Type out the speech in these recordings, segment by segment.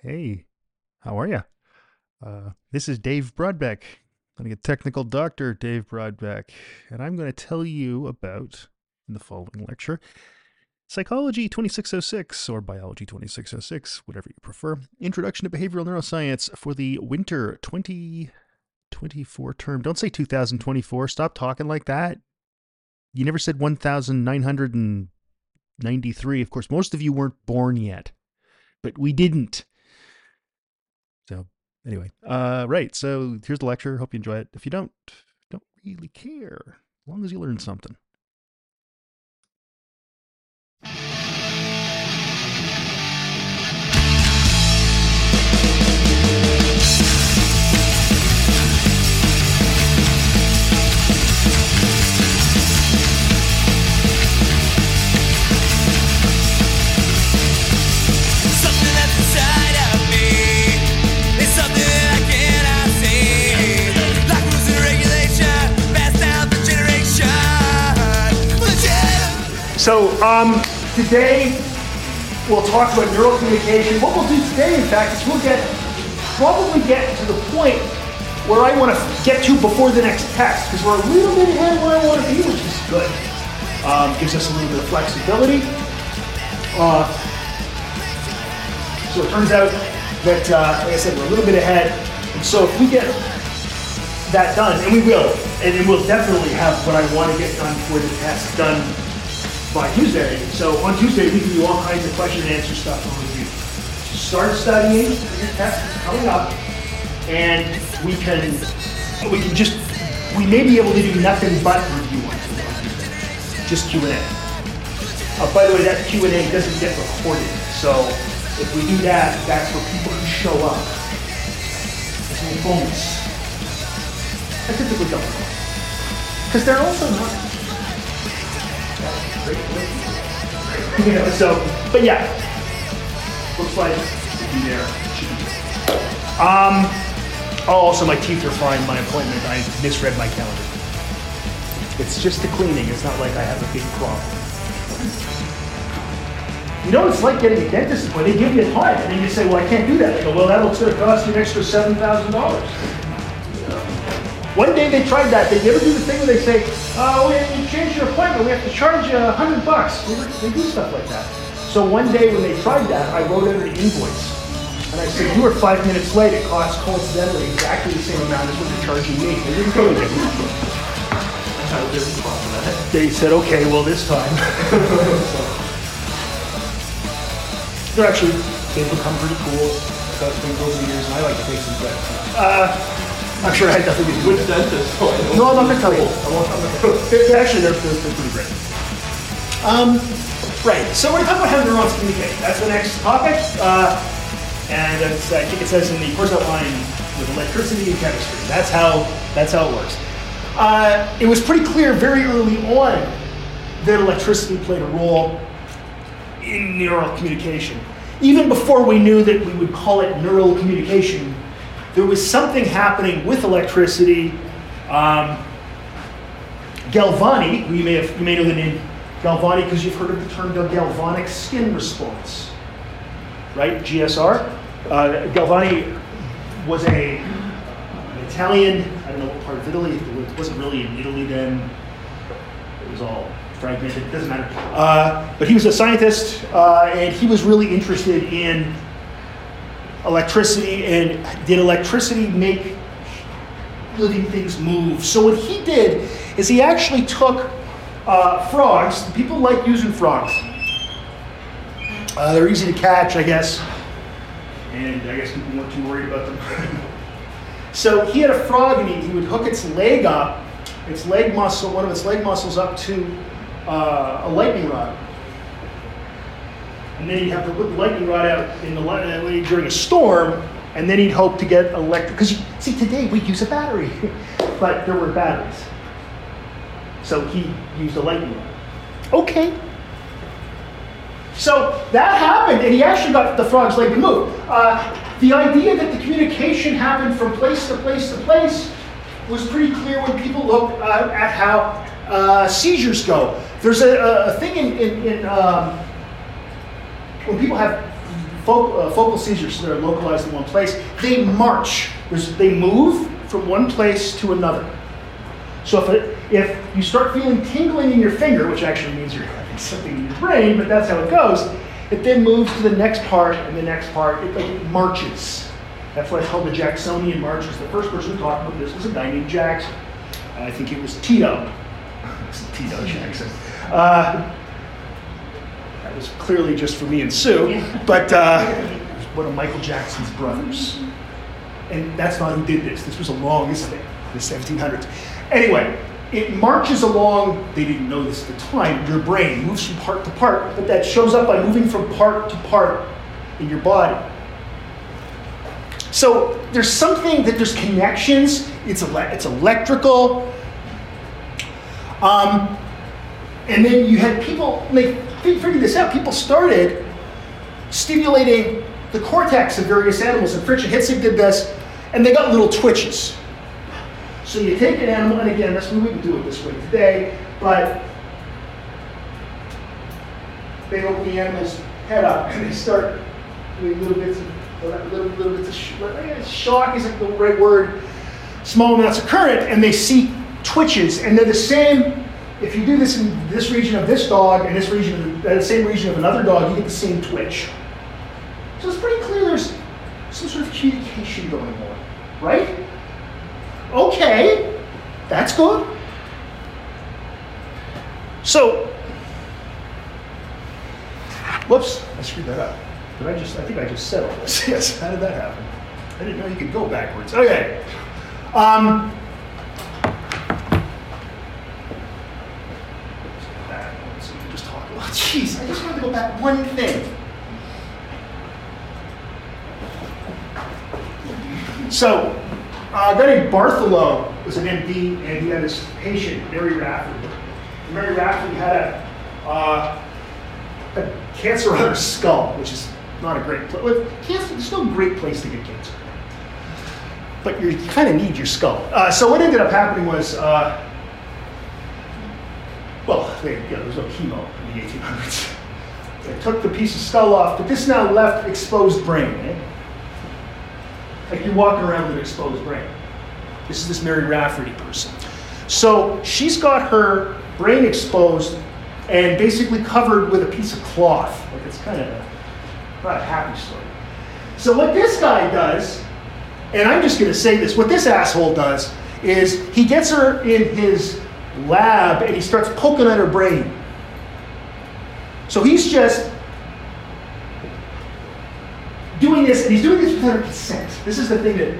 Hey, how are you? Uh, this is Dave Brodbeck. I'm a technical doctor, Dave Brodbeck, and I'm going to tell you about, in the following lecture, Psychology 2606 or Biology 2606, whatever you prefer. Introduction to Behavioral Neuroscience for the winter 2024 term. Don't say 2024. Stop talking like that. You never said 1993. Of course, most of you weren't born yet, but we didn't. Anyway, uh, right. So here's the lecture. Hope you enjoy it. If you don't, don't really care, as long as you learn something. Something that's inside of So um, today we'll talk about neural communication. What we'll do today, in fact, is we'll get probably get to the point where I want to get to before the next test because we're a little bit ahead of where I want to be, which is good. Um, gives us a little bit of flexibility. Uh, so it turns out that, uh, like I said, we're a little bit ahead. And so if we get that done, and we will, and we'll definitely have what I want to get done for the test done by Tuesday. So on Tuesday, we can do all kinds of question and answer stuff for review. Start studying your test that's coming up, and we can we can just we may be able to do nothing but review on Tuesday. Just Q and A. Uh, by the way, that Q and A doesn't get recorded, so if we do that, that's for people who show up. It's a bonus. I typically don't because they're also not you know, so, but yeah, looks like there. Um, oh, also my teeth are fine. My appointment, I misread my calendar. It's just the cleaning. It's not like I have a big problem. You know, it's like getting a dentist appointment. They give you a time, and then you say, "Well, I can't do that." They go, "Well, to cost you an extra seven thousand dollars." One day they tried that. They ever do the thing where they say, "Oh, we have to change your appointment. We have to charge you a hundred bucks." They, do stuff like that. So one day when they tried that, I wrote out an invoice, and I said, "You were five minutes late. It costs coincidentally exactly the same amount as what you're charging me." They didn't with it. They said, "Okay, well this time." They're actually they've become pretty cool uh, things over the years, and I like to take some credit. Uh, I'm sure it had nothing to do with Which dentist? Oh, I no, I'm not gonna tell you. I won't. I'm not gonna, they're, they're actually, they're, they're, they're pretty great. Um, right. So we're talking about how neurons communicate. That's the next topic. Uh, and it's, I think it says in the course outline with electricity and chemistry. That's how. That's how it works. Uh, it was pretty clear very early on that electricity played a role in neural communication. Even before we knew that we would call it neural communication, there was something happening with electricity. Um, Galvani, who you may have, you may know the name Galvani because you've heard of the term the galvanic skin response, right? GSR. Uh, Galvani was a an Italian. I don't know what part of Italy. It wasn't really in Italy then. It was all fragmented. It doesn't matter. Uh, but he was a scientist, uh, and he was really interested in electricity and did electricity make living things move? So what he did is he actually took uh, frogs. People like using frogs. Uh, they're easy to catch, I guess, and I guess people weren't too worried about them. so he had a frog, and he, he would hook its leg up, its leg muscle, one of its leg muscles, up to uh, a lightning rod. And then he'd have to put the lightning rod out in the li- uh, during a storm, and then he'd hope to get electric. Because see, today we use a battery, but there were batteries. So he used a lightning rod. Okay. So that happened, and he actually got the frog's leg to move. Uh, the idea that the communication happened from place to place to place was pretty clear when people look uh, at how uh, seizures go. There's a, a- a thing in, in, in um, when people have focal, uh, focal seizures that are localized in one place, they march. They move from one place to another. So if, it, if you start feeling tingling in your finger, which actually means you're having something in your brain, but that's how it goes, it then moves to the next part and the next part. It, like, it marches. That's why it's called the Jacksonian march. marches. The first person who talked about this was a guy named Jackson. I think it was Tito. Tito Jackson. Uh, was clearly just for me and Sue, but uh, it one of Michael Jackson's brothers. And that's not who did this. This was a long thing, the 1700s. Anyway, it marches along, they didn't know this at the time, your brain moves from part to part, but that shows up by moving from part to part in your body. So there's something that there's connections, it's, ele- it's electrical. Um, and then you had people, they fi- figured this out, people started stimulating the cortex of various animals, and Fritsch and Hitzig did this, and they got little twitches. So you take an animal, and again, that's we wouldn't do it this way today, but they open the animal's head up and they start doing little bits of little, little bits of sh- shock isn't the right word. Small amounts of current, and they see twitches, and they're the same. If you do this in this region of this dog and this region, of the, uh, same region of another dog, you get the same twitch. So it's pretty clear there's some sort of communication going on, right? Okay, that's good. So, whoops, I screwed that up. Did I just, I think I just said all this. Yes, how did that happen? I didn't know you could go backwards. Okay. Um, back, so we can just talk about, jeez, I just wanted to go back one thing. So, uh, a guy named Bartholow was an MD, and he had this patient, Mary Rafferty. Mary Rafferty had a, uh, a cancer on her skull, which is not a great place. Cancer, there's no great place to get cancer. But you kind of need your skull. Uh, so what ended up happening was, uh, well, they, you know, there was no chemo the 1800s. They took the piece of skull off, but this now left exposed brain. eh? Like you're walking around with an exposed brain. This is this Mary Rafferty person. So she's got her brain exposed and basically covered with a piece of cloth. Like it's kind of not a happy story. So what this guy does, and I'm just going to say this, what this asshole does is he gets her in his lab and he starts poking at her brain. So he's just doing this, and he's doing this without consent. This is the thing that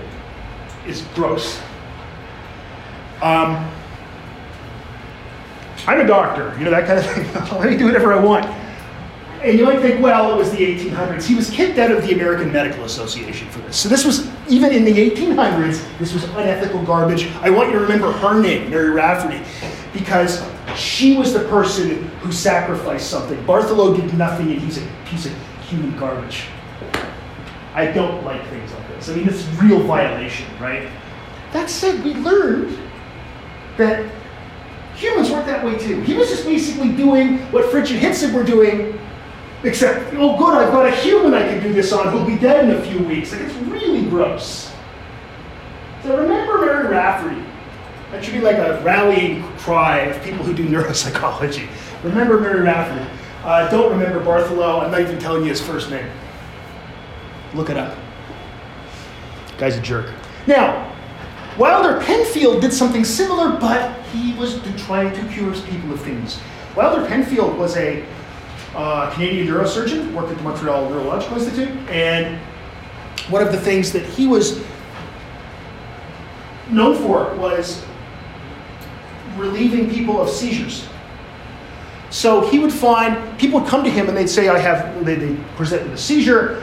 is gross. Um, I'm a doctor, you know, that kind of thing. Let me do whatever I want. And you might think, well, it was the 1800s. He was kicked out of the American Medical Association for this. So this was, even in the 1800s, this was unethical garbage. I want you to remember her name, Mary Rafferty, because she was the person who sacrificed something. Bartholomew did nothing, and he's a piece of human garbage. I don't like things like this. I mean, it's real violation, right? That said, we learned that humans weren't that way too. He was just basically doing what Fritsch and Hitzig were doing, except, oh good, I've got a human I can do this on who'll be dead in a few weeks. Like, it's really gross. So remember Mary Rafferty. That should be like a rallying cry of people who do neuropsychology. Remember Mary Rafferty. Uh, don't remember Bartholomew. I'm not even telling you his first name. Look it up. Guy's a jerk. Now, Wilder Penfield did something similar, but he was trying to cure people of things. Wilder Penfield was a uh, Canadian neurosurgeon, worked at the Montreal Neurological Institute, and one of the things that he was known for was relieving people of seizures. So he would find people would come to him and they'd say, "I have." They they present with a seizure,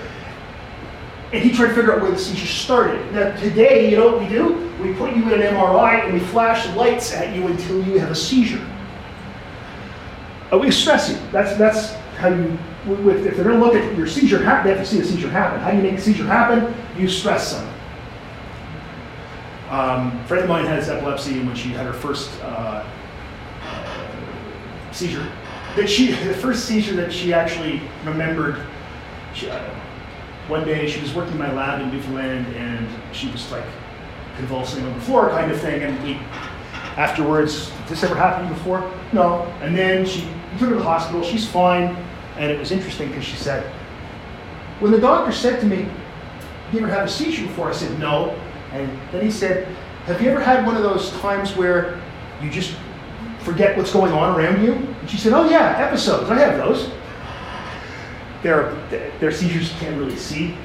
and he tried to figure out where the seizure started. Now today, you know what we do? We put you in an MRI and we flash lights at you until you have a seizure. Uh, we stress you. That's that's how you. If they're going to look at your seizure, they have to see a seizure happen. How do you make a seizure happen? You stress them. Um, a friend of mine has epilepsy, and when she had her first uh, seizure, that she the first seizure that she actually remembered, she, uh, one day she was working in my lab in Newfoundland and she was like convulsing on the floor kind of thing. And we, afterwards, did this ever happen to you before? No. And then she took her to the hospital. She's fine. And it was interesting because she said, when the doctor said to me, you ever had a seizure before? I said, no. And then he said, have you ever had one of those times where you just forget what's going on around you? And she said, oh yeah, episodes. I have those. Their, their seizures you can't really see.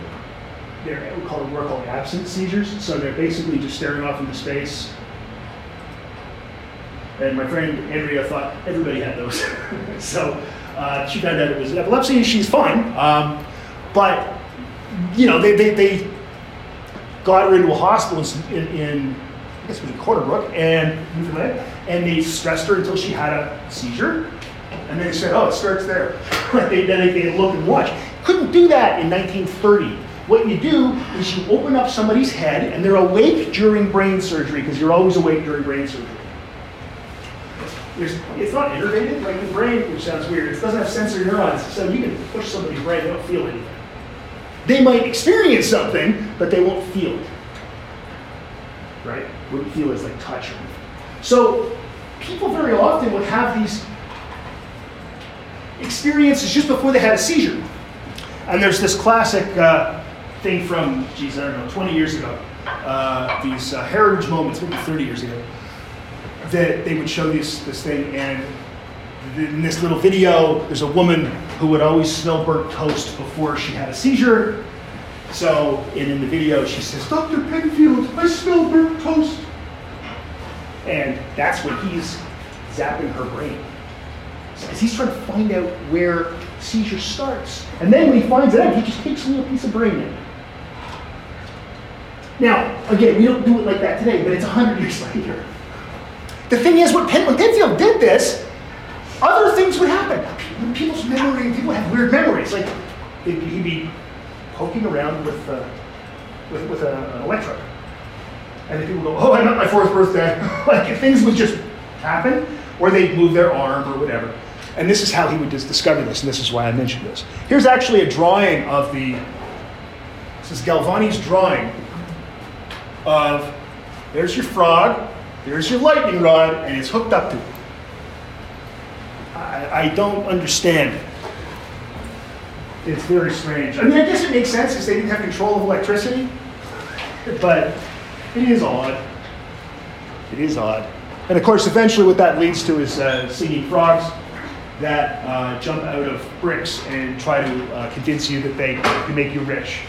They're we call them, we're called absent seizures. So they're basically just staring off into space. And my friend Andrea thought everybody had those. so uh, she found out it was epilepsy. She's fine. Um, but, you know, they, they, they got her into a hospital in, in I guess it was in Corner Brook, and Newfoundland, and they stressed her until she had a seizure. And they said, oh, it starts there. they, then they, they look and watch. Couldn't do that in 1930. What you do is you open up somebody's head, and they're awake during brain surgery, because you're always awake during brain surgery. There's, it's not innervated like the brain, which sounds weird. It doesn't have sensory neurons, so you can push somebody's brain, they don't feel anything. They might experience something, but they won't feel it. Right? Wouldn't feel as like touch. or anything. So people very often would have these experiences just before they had a seizure. And there's this classic uh, thing from, geez, I don't know, 20 years ago. Uh, these uh, heritage moments, maybe 30 years ago, that they would show this this thing, and in this little video, there's a woman who would always smell burnt toast before she had a seizure. So, and in the video, she says, Dr. Penfield, I smell burnt toast. And that's when he's zapping her brain. Because he's trying to find out where seizure starts. And then when he finds it out, he just takes a little piece of brain in. Now, again, we don't do it like that today, but it's 100 years later. The thing is, when, Pen- when Penfield did this, other things would happen. People's memory, people have weird memories. Like, he'd, be poking around with, uh, with, with a, an electrode. And then people go, oh, I got my fourth birthday. like, things would just happen, or they'd move their arm or whatever. And this is how he would discover this, and this is why I mentioned this. Here's actually a drawing of the, this is Galvani's drawing of, there's your frog, there's your lightning rod, and it's hooked up to it. I, I don't understand it. It's very strange. I mean, I guess it makes sense because they didn't have control of electricity, but it is odd. It is odd. And of course, eventually, what that leads to is uh, singing frogs that uh, jump out of bricks and try to uh, convince you that they can make you rich.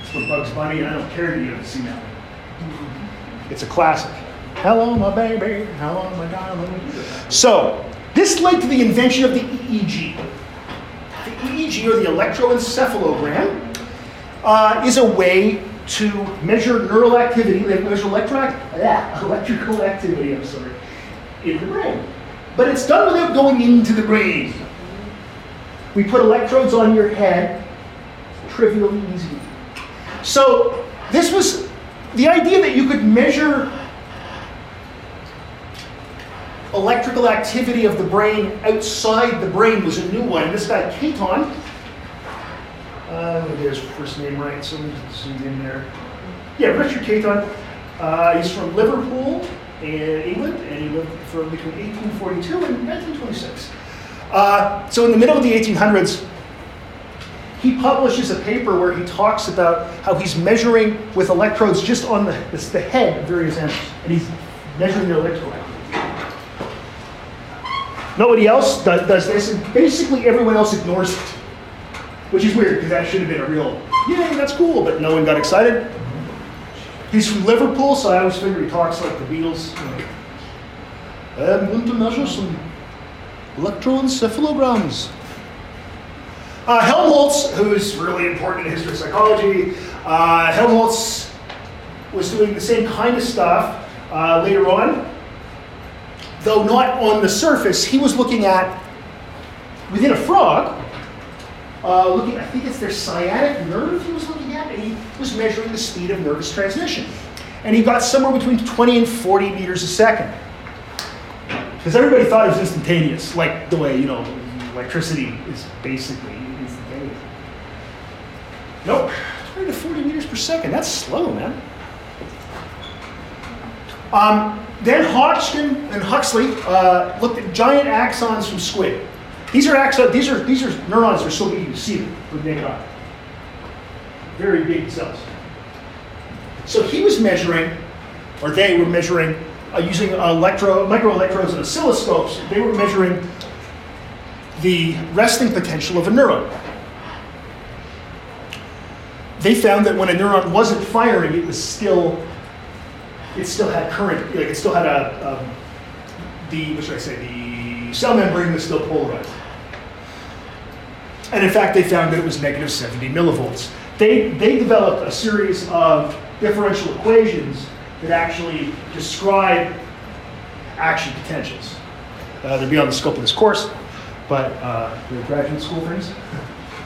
It's from Bugs Bunny. I don't care that you haven't seen that one. It's a classic. Hello, my baby. Hello, my darling. So, this led to the invention of the EEG. The EEG, or the electroencephalogram, uh, is a way to measure neural activity, they measure yeah, electrical activity, I'm sorry, in the brain. But it's done without going into the brain. We put electrodes on your head, trivially easy. So, this was the idea that you could measure electrical activity of the brain outside the brain was a new one. And This guy, Caton, uh, get his first name right, so let me zoom in there. Yeah, Richard Caton. Uh, he's from Liverpool in England, and he lived from between 1842 and 1926. Uh, so in the middle of the 1800s, he publishes a paper where he talks about how he's measuring with electrodes just on the, the head of various animals, and he's measuring their electrical. Nobody else does, does this, and basically everyone else ignores it. Which is weird, because that should have been a real, yay, that's cool, but no one got excited. He's from Liverpool, so I always figure he talks like the Beatles. I'm going to measure some electroencephalograms. Uh, Helmholtz, who's really important in history of psychology, uh, Helmholtz was doing the same kind of stuff uh, later on, though not on the surface. He was looking at, within a frog, uh, looking, I think it's their sciatic nerve he was looking at, and he was measuring the speed of nervous transmission. And he got somewhere between 20 and 40 meters a second. Because everybody thought it was instantaneous, like the way, you know, electricity is basically instantaneous. Nope. 20 to 40 meters per second. That's slow, man. Um, then Hodgkin and Huxley uh, looked at giant axons from squid. These are axons. These are these are neurons that are so big you can see them with naked eye. Very big cells. So he was measuring, or they were measuring, uh, using electro microelectrodes and oscilloscopes. They were measuring the resting potential of a neuron. They found that when a neuron wasn't firing, it was still, it still had current, like it still had a, um, the, what should I say, the cell membrane was still polarized. And in fact, they found that it was negative 70 millivolts. They, they developed a series of differential equations that actually describe action potentials. Uh, they're beyond the scope of this course, but uh, they're graduate school friends.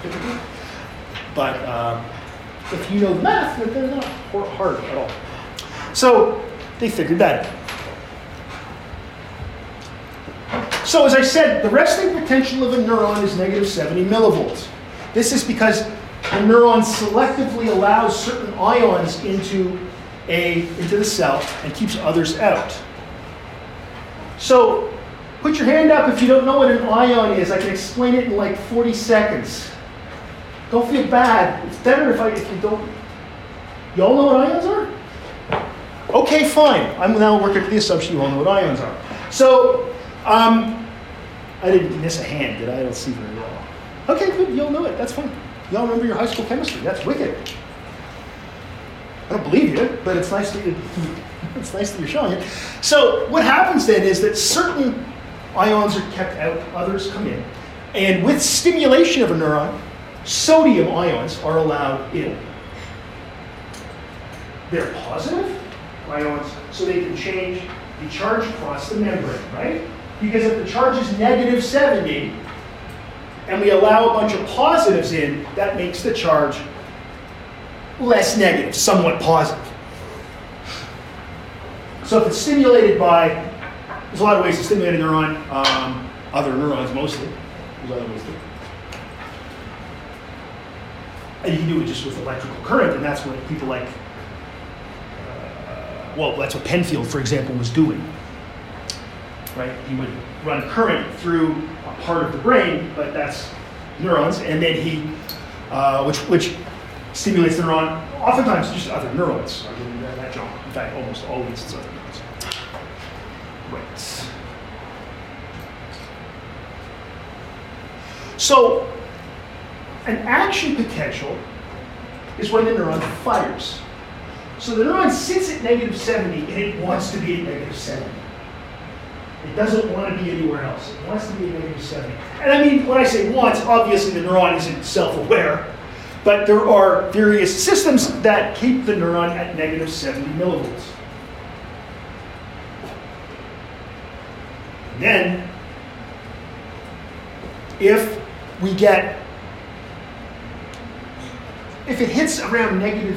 but uh, if you know math, they're not hard at all. So they figured that out. So as I said, the resting potential of a neuron is negative 70 millivolts. This is because the neuron selectively allows certain ions into, a, into the cell and keeps others out. So put your hand up if you don't know what an ion is. I can explain it in like 40 seconds. Don't feel bad. It's better if, I, if you don't. You all know what ions are? Okay, fine. I'm now working with the assumption you all know what ions are. So, um, I didn't miss a hand, did I? I don't see very well. Okay, good. You all know it. That's fine. Y'all remember your high school chemistry. That's wicked. I don't believe you, but it's nice that you, it's nice that you're showing it. So what happens then is that certain ions are kept out, others come in, and with stimulation of a neuron, sodium ions are allowed in. They're positive ions, so they can change the charge across the membrane, right? Because if the charge is negative 70, and we allow a bunch of positives in, that makes the charge less negative, somewhat positive. So if it's stimulated by, there's a lot of ways to stimulate a neuron, um, other neurons mostly. There's other ways to. And you can do it just with electrical current, and that's what people like, well, that's what Penfield, for example, was doing. Right? He would run current through a part of the brain, but that's neurons, and then he, uh, which, which stimulates the neuron, oftentimes just other neurons. I mean, that, that jump. In fact, almost always it's other neurons. Right. So, an action potential is when the neuron fires. So the neuron sits at negative 70 and it wants to be at negative 70. It doesn't want to be anywhere else. It wants to be at negative 70. And I mean, when I say wants, obviously the neuron isn't self aware, but there are various systems that keep the neuron at negative 70 millivolts. And Then, if we get, if it hits around negative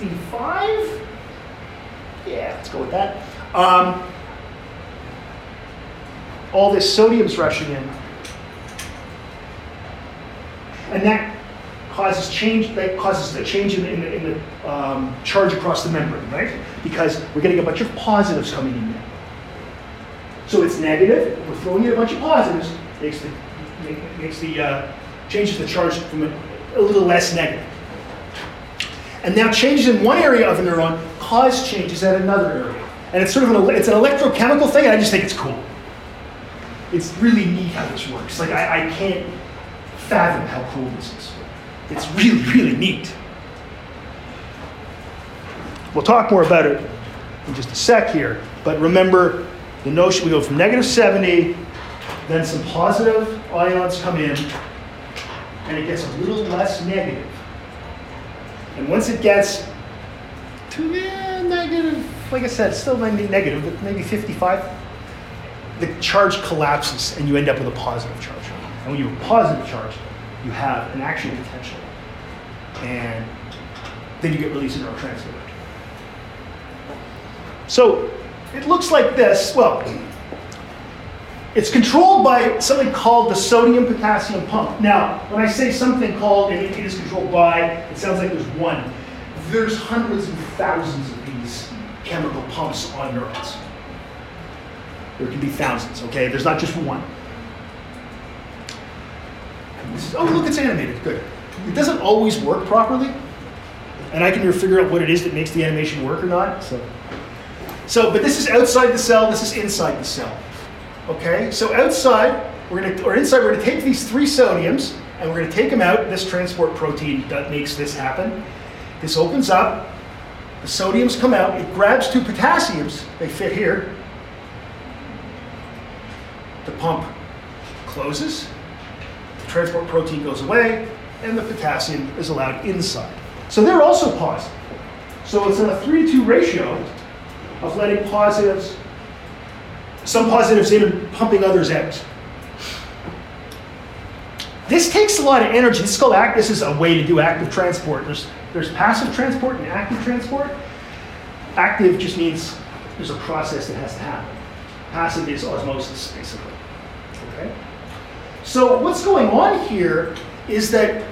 55, yeah, let's go with that. Um, all this sodium's rushing in. And that causes change, that causes the change in the, in the, in the um, charge across the membrane, right? Because we're getting a bunch of positives coming in there. So it's negative, we're throwing in a bunch of positives, makes the, makes the, uh, changes the charge from a, a little less negative. And now changes in one area of a neuron cause changes at another area. And it's sort of an, it's an electrochemical thing, and I just think it's cool. It's really neat how this works. Like, I, I can't fathom how cool this is. It's really, really neat. We'll talk more about it in just a sec here, but remember the notion we go from negative 70, then some positive ions come in, and it gets a little less negative. And once it gets to eh, negative, like I said, still maybe negative, but maybe 55, the charge collapses and you end up with a positive charge. And when you have a positive charge, you have an action potential. And then you get released a neurotransmitter. So it looks like this. Well, It's controlled by something called the sodium potassium pump. Now, when I say something called and it is controlled by, it sounds like there's one. There's hundreds and thousands of these chemical pumps on neurons. There can be thousands, okay? There's not just one. Is- oh, look, it's animated. Good. It doesn't always work properly, and I can figure out what it is that makes the animation work or not. So, so but this is outside the cell. This is inside the cell. Okay. So outside, we're gonna or inside, we're gonna take these three sodiums and we're gonna take them out. This transport protein that makes this happen. This opens up. The sodiums come out. It grabs two potassiums. They fit here. The pump closes. The transport protein goes away, and the potassium is allowed inside. So they're also positive. So it's a 3 to 2 ratio of letting positives, some positives in and pumping others out. This takes a lot of energy. This is called act. This is a way to do active transport. There's there's passive transport and active transport. Active just means there's a process that has to happen. Passive is osmosis, basically. Okay. So what's going on here is that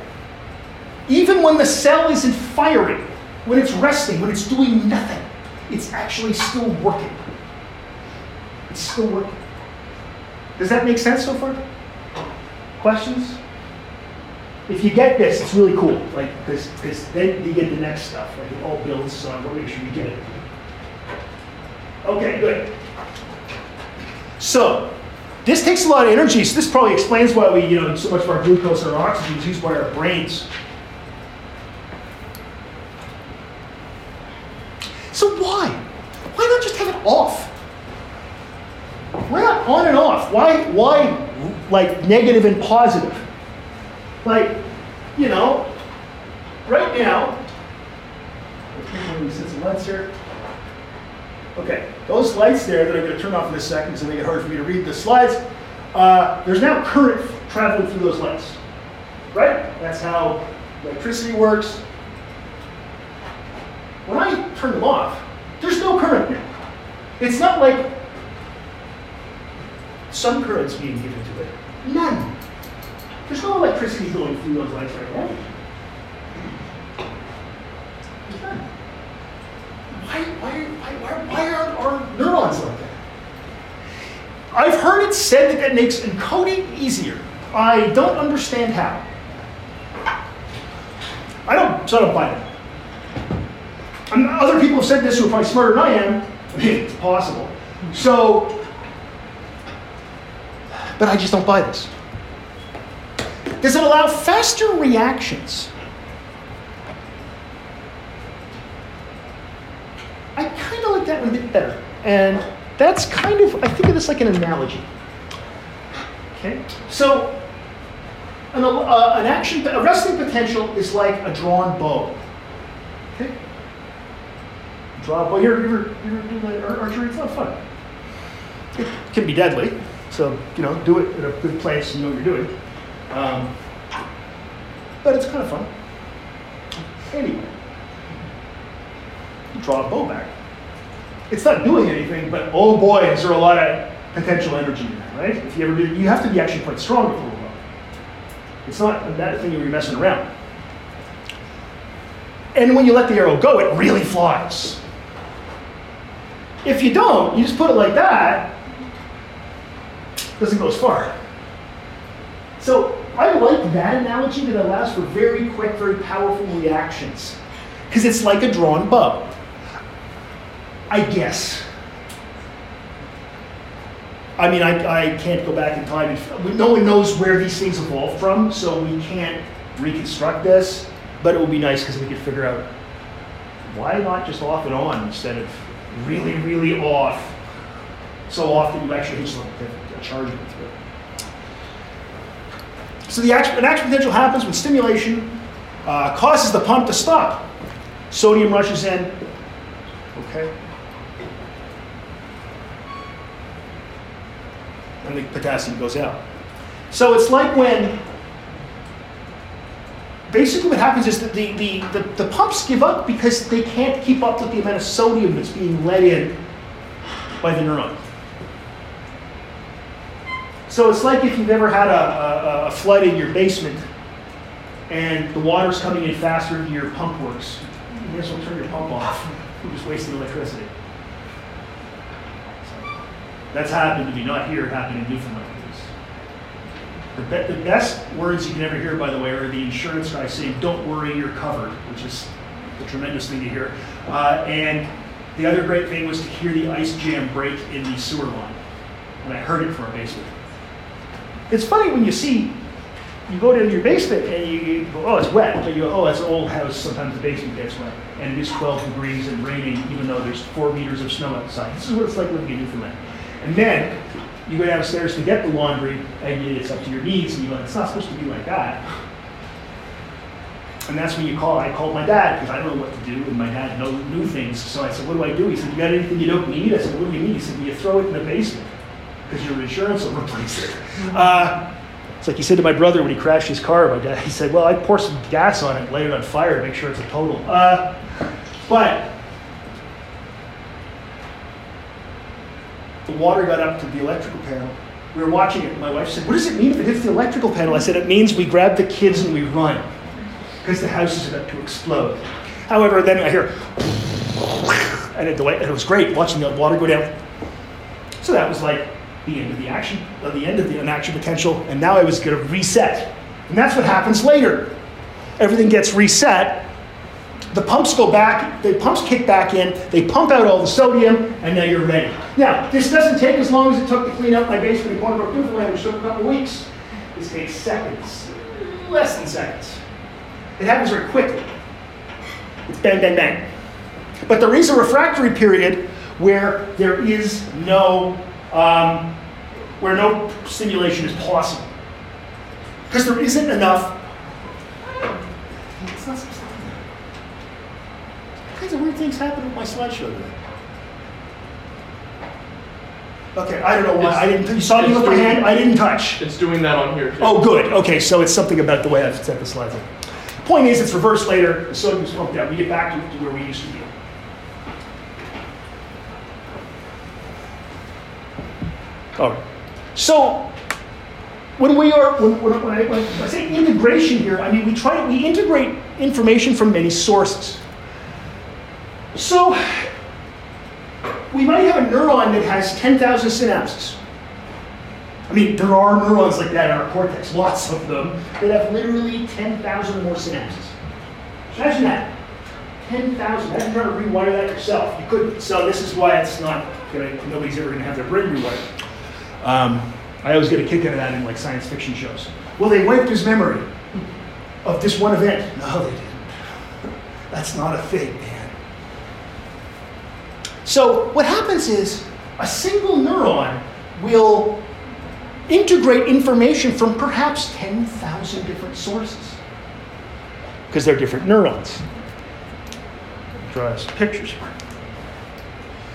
even when the cell isn't firing, when it's resting, when it's doing nothing, it's actually still working. It's still working. Does that make sense so far? Questions? If you get this, it's really cool. Like this, because then you get the next stuff. Like it all builds on. We'll make sure you get it. Okay, good. So this takes a lot of energy. So this probably explains why we, you know, so much of our glucose and our oxygen is used by our brains. So why? Why not just have it off? Why not Why, why like negative and positive? Like, you know, right now, some lights here. Okay, those lights there that I'm going to turn off in a second because they make it hard for me to read the slides. Uh, there's now current traveling through those lights, right? That's how electricity works. When I turn them off, there's no current now. It's not like some current's being given to it. None. There's no electricity going through those lights right now. Why, why, why, why, are our neurons like that? I've heard it said that it makes encoding easier. I don't understand how. I don't, so I don't buy that. And other people have said this who are probably smarter than I am. It's possible. So, but I just don't buy this. Does it allow faster reactions? I kind of like that one a bit better. And that's kind of, I think of this like an analogy. Okay? So, an, uh, an action, a resting potential is like a drawn bow. Okay? Draw a bow. You're, you're, doing the archery, it's not fun. It can be deadly. So, you know, do it in a good place and know what you're doing. Um, but it's kind of fun. Anyway, you draw a bow back. It's not doing anything, but oh boy, is there a lot of potential energy in that, right? If you ever do, you have to be actually quite strong to throw a bow. It's not that thing you're messing around. And when you let the arrow go, it really flies. If you don't, you just put it like that, doesn't go as far. So I like that analogy that allows for very quick, very powerful reactions. Because it's like a drawn bow. I guess. I mean, I, I can't go back in time. No one knows where these things evolved from, so we can't reconstruct this. But it would be nice because we could figure out why not just off and on instead of really, really off. So off that you actually just like a charge it through. So the action, an action potential happens when stimulation uh, causes the pump to stop. Sodium rushes in. Okay. And the potassium goes out. So it's like when basically what happens is that the, the, the, the pumps give up because they can't keep up with the amount of sodium that's being let in by the neuron. So it's like if you've ever had a, a, a flood in your basement and the water's coming in faster than your pump works. You may as well turn your pump off. You're just wasting electricity. That's happened to me, not here, happened in Newfoundland. The, be- the best words you can ever hear, by the way, are the insurance guy saying, "Don't worry, you're covered," which is a tremendous thing to hear. Uh, and the other great thing was to hear the ice jam break in the sewer line, and I heard it from our basement. It's funny when you see, you go down to your basement and you, you go, "Oh, it's wet," but you go, "Oh, that's an old house." Sometimes the basement gets wet, and it is 12 degrees and raining, even though there's four meters of snow outside. This is what it's like living in Newfoundland. And then you go downstairs to get the laundry, and it's up to your knees, and you're like, it's not supposed to be like that. And that's when you call. I called my dad because I don't know what to do, and my dad know, knew things. So I said, "What do I do?" He said, "You got anything you don't need?" I said, "What do you need?" He said, "You throw it in the basement because your insurance will replace it." Uh, it's like he said to my brother when he crashed his car. My dad, he said, "Well, I pour some gas on it, light it on fire, to make sure it's a total." Uh, but the water got up to the electrical panel. We were watching it. My wife said, What does it mean if it hits the electrical panel? I said, It means we grab the kids and we run because the house is about to explode. However, then I hear, and it, and it was great watching the water go down. So that was like the end of the action, the end of the action potential, and now I was going to reset. And that's what happens later. Everything gets reset, the pumps go back, the pumps kick back in, they pump out all the sodium, and now you're ready. Now, this doesn't take as long as it took to clean up my basement in Corner Brook, Newfoundland, which took a couple weeks. This takes seconds, less than seconds. It happens very quickly. It's bang, bang, bang. But there is a refractory period where there is no, um, where no stimulation is possible. Because there isn't enough. It's not supposed to do that. All kinds of weird things happen with my slideshow today. Okay, I don't know why. I didn't. You saw me with my hand. I didn't touch. It's doing that on here too. Oh, good. Okay, so it's something about the way I've set the slides up. Point is, it's reversed later. The sodium's pumped out. We get back to, to where we used to be. All right. So when we are when, when, I, when I say integration here, I mean we try we integrate information from many sources. So we might have a neuron that has 10,000 synapses. I mean, there are neurons like that in our cortex, lots of them, that have literally 10,000 more synapses. Imagine that. 10,000. Imagine trying to rewire that yourself. You couldn't. So this is why it's not nobody's ever gonna have their brain rewired. Um, I always get a kick out of that in like science fiction shows. Well, they wiped his memory of this one event. No, they didn't. That's not a thing, man. So what happens is a single neuron will integrate information from perhaps 10,000 different sources because they're different neurons. Draw us pictures.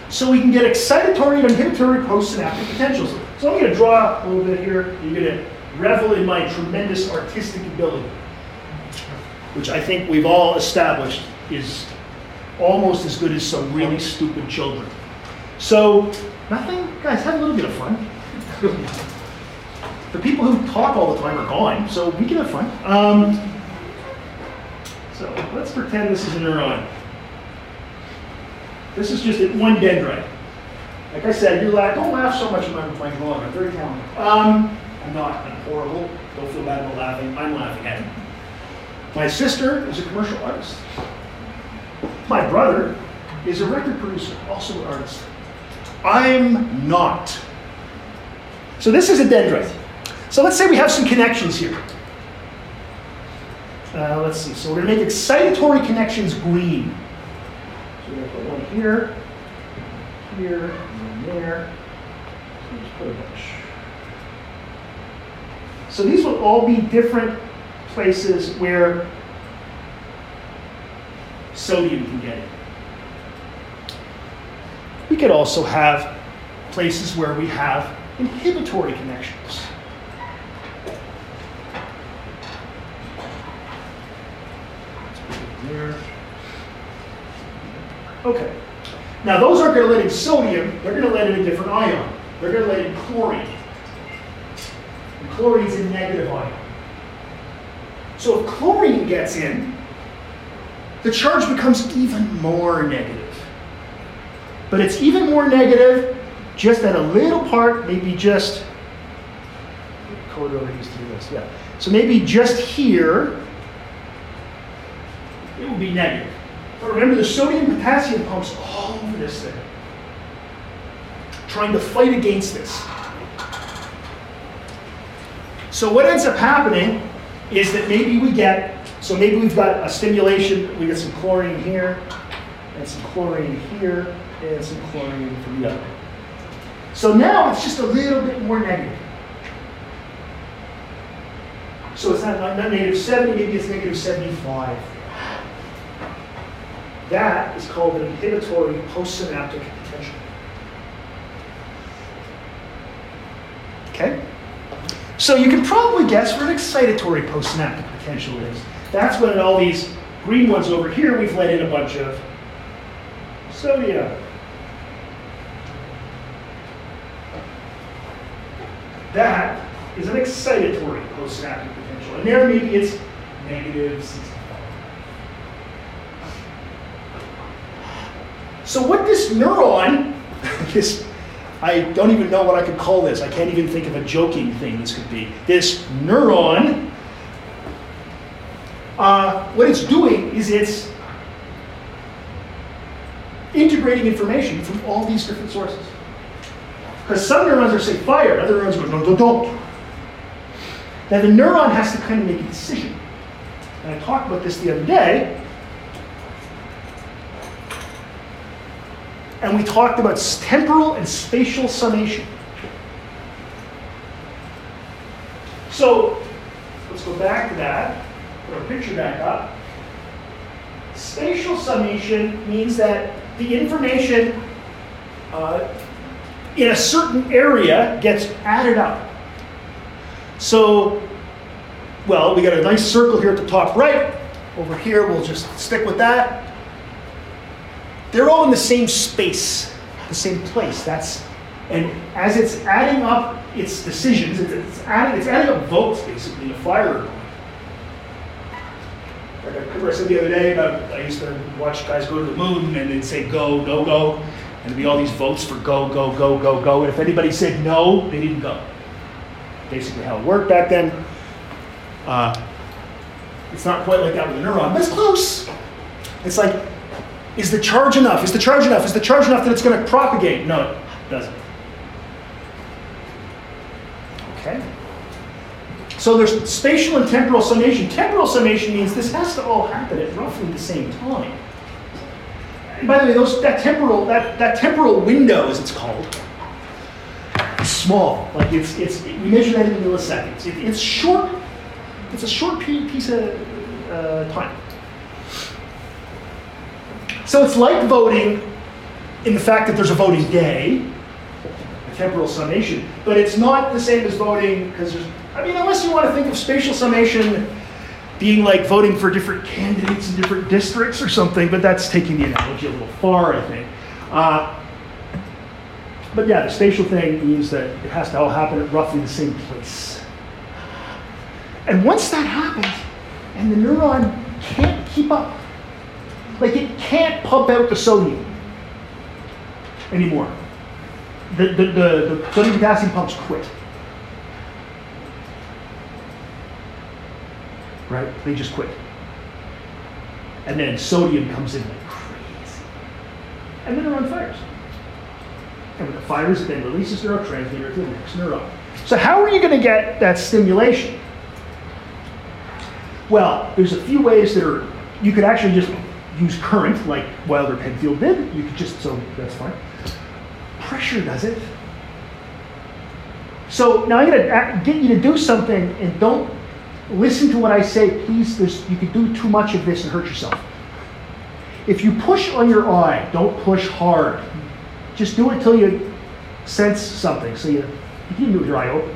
So we can get excitatory and inhibitory postsynaptic potentials. So I'm going to draw a little bit here. You're going to revel in my tremendous artistic ability, which I think we've all established is almost as good as some really stupid children. So, nothing? Guys, have a little bit of fun. the people who talk all the time are gone, so we can have fun. Um, so, let's pretend this is a neuron. This is just one dendrite. Like I said, you laugh, don't laugh so much when I'm playing along. I'm very talented. Um, I'm not. I'm horrible. Don't feel bad about laughing. I'm laughing at it. My sister is a commercial artist. My brother is a record producer, also an artist. I'm not. So this is a dendrite. So let's say we have some connections here. Uh, let's see. So we're going to make excitatory connections green. So we're going to put one here, here, there. So these will all be different places where sodium can get in. We could also have places where we have inhibitory connections. Okay. Now those aren't going to let in sodium, they're going to let in a different ion. They're going to let in chlorine. chlorine's a negative ion. So if chlorine gets in, the charge becomes even more negative. But it's even more negative just at a little part, maybe just, color over to do this, yeah. So maybe just here, it will be negative. But remember, the sodium potassium pumps all over this thing, trying to fight against this. So what ends up happening is that maybe we get, so maybe we've got a stimulation, we get some chlorine here, and some chlorine here, and some chlorine from the other. So now it's just a little bit more negative. So it's not, not negative 70, maybe it's negative 75. That is called an inhibitory postsynaptic potential. Okay? So you can probably guess what an excitatory postsynaptic potential is. That's when all these green ones over here, we've let in a bunch of sodium. That is an excitatory postsynaptic potential. And there maybe it's negative 65. So what this neuron, this, I don't even know what I could call this. I can't even think of a joking thing this could be. This neuron, uh, what it's doing is it's integrating information from all these different sources. Because some neurons are say fire, other neurons go, no, no, don't. Now the neuron has to kind of make a decision. And I talked about this the other day. And we talked about temporal and spatial summation. So let's go back to that, put our picture back up. Spatial summation means that the information uh, in a certain area gets added up. So, well, we got a nice circle here at the top right. Over here, we'll just stick with that. They're all in the same space, the same place. That's, and as it's adding up its decisions, it's, adding, it's adding up votes basically to fire. Like I remember I said the other day about I used to watch guys go to the moon and they'd say go, go, go, and there'd be all these votes for go, go, go, go, go. And if anybody said no, they didn't go. Basically, how it worked back then. Uh, it's not quite like that with a neuron, but it's close. It's like, is the charge enough? Is the charge enough? Is the charge enough that it's going to propagate? No, it doesn't. Okay. So there's spatial and temporal summation. Temporal summation means this has to all happen at roughly the same time. And by the way, those, that temporal that, that temporal window, as it's called, is small. Like it's it's we measure that in milliseconds. It, it's short. It's a short piece of uh, time. So it's like voting in the fact that there's a voting day, a temporal summation, but it's not the same as voting because there's, I mean, unless you want to think of spatial summation being like voting for different candidates in different districts or something, but that's taking the analogy a little far, I think. Uh, but yeah, the spatial thing means that it has to all happen at roughly the same place. And once that happens, and the neuron can't keep up, like it can't pump out the sodium anymore. The, the, the, the sodium potassium pumps quit. Right? They just quit. And then sodium comes in like crazy. And the neuron fires. And when the fires, it then releases neurotransmitter to the next neuron. So how are you going to get that stimulation? Well, there's a few ways that are, you could actually just use current, like Wilder Penfield did. You could just, so that's fine. Pressure does it. So now I'm going to get you to do something and don't listen to what I say. Please, you could do too much of this and hurt yourself. If you push on your eye, don't push hard. Just do it till you sense something. So you, you can do it with your eye open.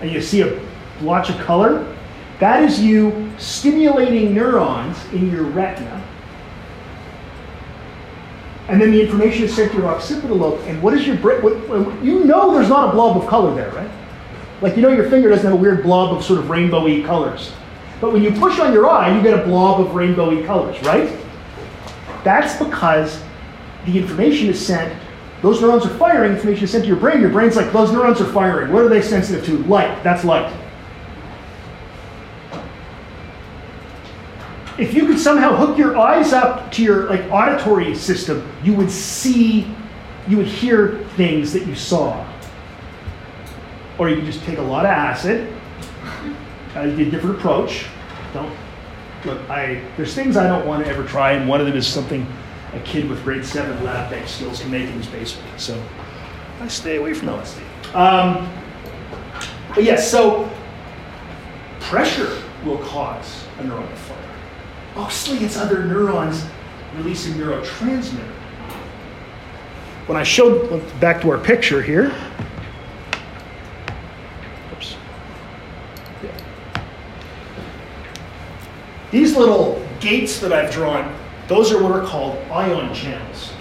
And you see a blotch of color. That is you stimulating neurons in your retina. And then the information is sent to your occipital lobe. And what is your brain? You know there's not a blob of color there, right? Like you know your finger doesn't have a weird blob of sort of rainbowy colors. But when you push on your eye, you get a blob of rainbowy colors, right? That's because the information is sent, those neurons are firing, information is sent to your brain. Your brain's like, those neurons are firing. What are they sensitive to? Light. That's light. If you could somehow hook your eyes up to your like auditory system, you would see, you would hear things that you saw. Or you could just take a lot of acid, you a different approach. Don't look. I there's things I don't want to ever try, and one of them is something a kid with grade seven lab tech skills can make in his basement. So I stay away from LSD. Um, yes, so pressure will cause a fire. Mostly it's other neurons releasing neurotransmitter. When I showed back to our picture here. Oops. Yeah. These little gates that I've drawn, those are what are called ion channels.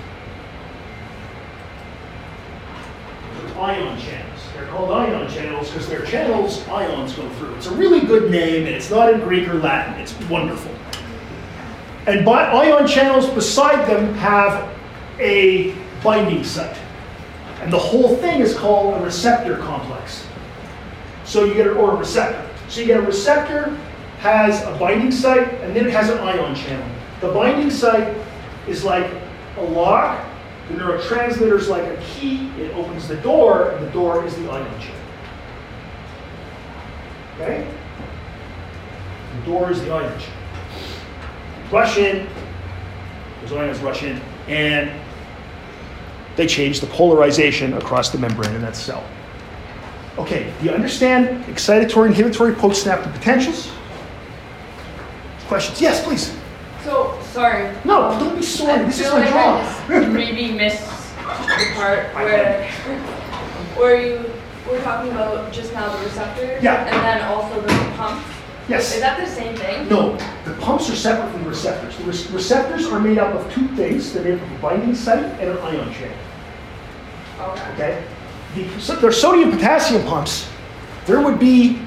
Ion channels. They're called ion channels because they're channels ions go through. It's a really good name and it's not in Greek or Latin. It's wonderful. And ion channels beside them have a binding site. And the whole thing is called a receptor complex. So you get a, or a receptor. So you get a receptor has a binding site and then it has an ion channel. The binding site is like a lock. The neurotransmitter is like a key. It opens the door, and the door is the ion channel. Okay? The door is the ion channel rush in, those ions rush in, and they change the polarization across the membrane in that cell. Okay, do you understand excitatory, inhibitory, postsynaptic potentials? Questions? Yes, please. So, sorry. No, um, don't be sorry. I This is my like job. I just maybe missed the part where, where you were talking about just now the receptors. Yeah. And then also the pumps. Yes. Is that the same thing? No, the pumps are separate from the receptors. The re- receptors are made up of two things. They're made up of a binding site and an ion channel. Okay. Okay? The, so their sodium potassium pumps, there would be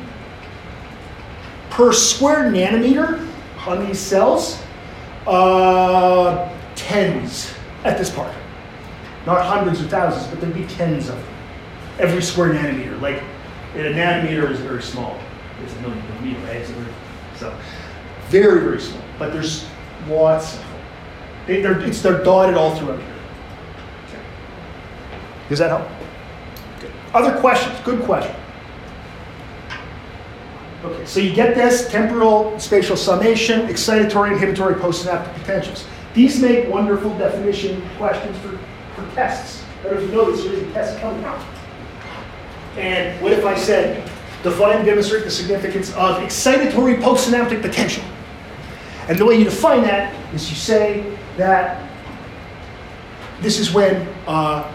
per square nanometer on these cells, uh, tens at this part. Not hundreds or thousands, but there'd be tens of them. Every square nanometer. Like, a nanometer is very small. It's a million millimeter, right? It's a very, so, very, very small. But there's lots of them. They, they're, it's, they're dotted all throughout here. Okay. Does that help? Good. Other questions? Good question. Okay, so you get this temporal spatial summation, excitatory, inhibitory, postsynaptic potentials. These make wonderful definition questions for, for tests. I don't know if you know this, there's a test coming out. And what if I said, define and demonstrate the significance of excitatory postsynaptic potential? And the way you define that is you say that this is when uh,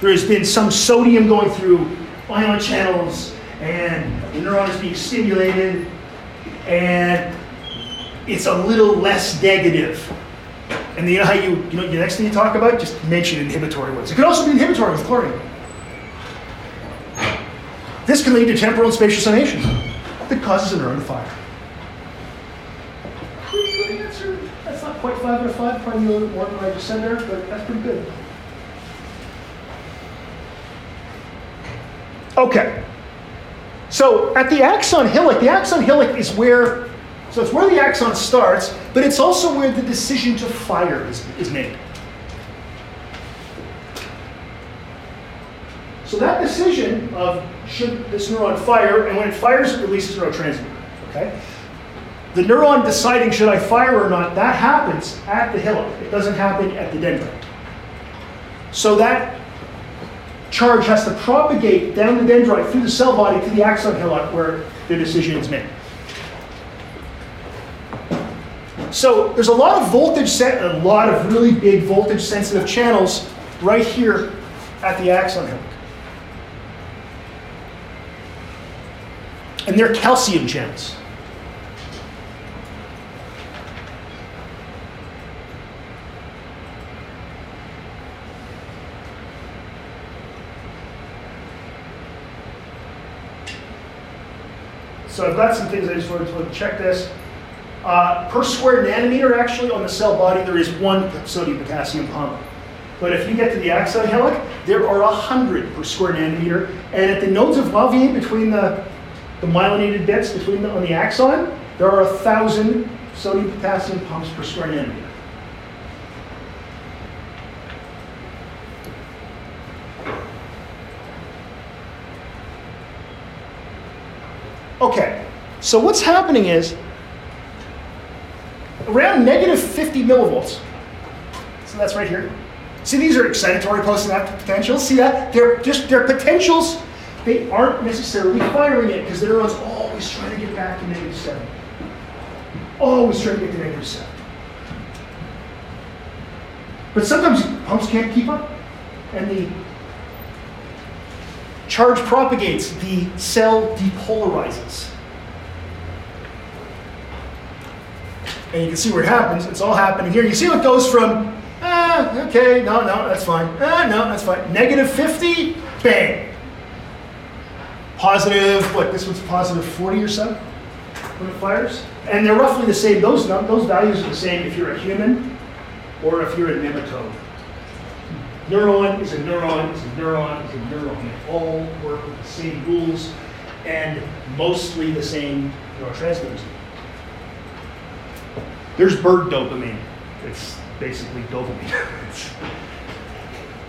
there has been some sodium going through ion channels and the neuron is being stimulated and it's a little less negative. And you know how you, you know, the next thing you talk about, just mention inhibitory ones. It could also be inhibitory with chlorine. This can lead to temporal and spatial summation that causes a neuron to fire. Pretty good answer. That's not quite five out of five, probably a little bit more than what I just said there, but that's pretty good. Okay. So at the axon hillock, the axon hillock is where, so it's where the axon starts, but it's also where the decision to fire is, is made. So that decision of should this neuron fire, and when it fires, it releases neurotransmitter. Okay? The neuron deciding should I fire or not, that happens at the hillock. It doesn't happen at the dendrite. So that charge has to propagate down the dendrite through the cell body to the axon hillock where the decision is made. So there's a lot of voltage, sen- a lot of really big voltage sensitive channels right here at the axon hillock. And they're calcium channels. So I've got some things I just wanted to check this. Uh, per square nanometer, actually, on the cell body, there is one sodium potassium pump. But if you get to the axon hillock, there are 100 per square nanometer. And at the nodes of Ranvier, between the, the myelinated bits between the, on the axon, there are a 1,000 sodium potassium pumps per square nanometer. Okay, so what's happening is around negative 50 millivolts. So that's right here. See, these are excitatory postsynaptic potentials. See that? They're just they're potentials. They aren't necessarily firing it because the neuron's always trying to get back to negative seven. Always trying to get to negative seven. But sometimes pumps can't keep up, and the charge propagates, the cell depolarizes. And you can see where it happens. It's all happening here. You see what goes from, ah, okay, no, no, that's fine. Ah, no, that's fine. Negative 50, bang. Positive, what, this one's positive 40 or so when it fires? And they're roughly the same. Those, those values are the same if you're a human or if you're a nematode. Neuron is a neuron, is a neuron, is a neuron. They all work with the same rules and mostly the same neurotransmitters. There's bird dopamine. It's basically dopamine.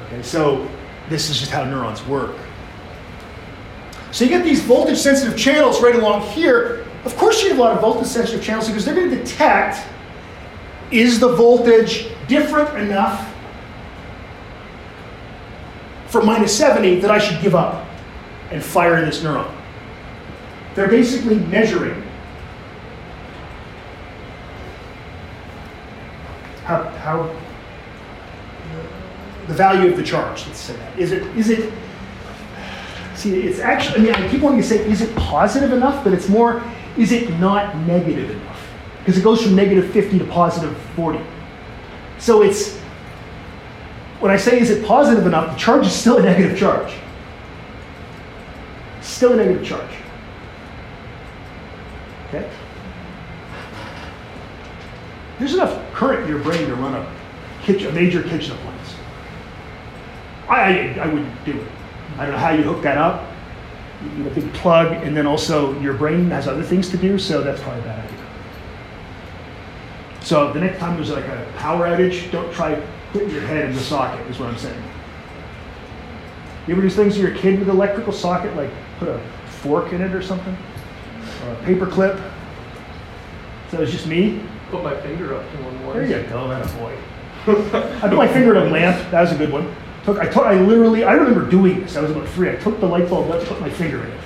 Okay, so this is just how neurons work. So you get these voltage sensitive channels right along here. Of course, you have a lot of voltage sensitive channels because they're going to detect is the voltage different enough from minus 70 that I should give up and fire this neuron. They're basically measuring how, how the value of the charge. Let's say that. Is it is it see it's actually I mean I keep wanting to say is it positive enough, but it's more is it not negative enough? Because it goes from negative 50 to positive 40. So it's when I say is it positive enough, the charge is still a negative charge. Still a negative charge. Okay? There's enough current in your brain to run a, kitchen, a major kitchen appliance. I, I, I wouldn't do it. I don't know how you hook that up. You big plug, and then also your brain has other things to do, so that's probably a bad idea. So the next time there's like a power outage, don't try putting your head in the socket, is what I'm saying. You ever do things to your kid with electrical socket, like put a fork in it or something? Or a paper clip? So it's just me? Put my finger up to one once. There you go, that a boy. I put my finger in a lamp. That was a good one. Took I took I literally I remember doing this. I was about three. I took the light bulb, let's put my finger in it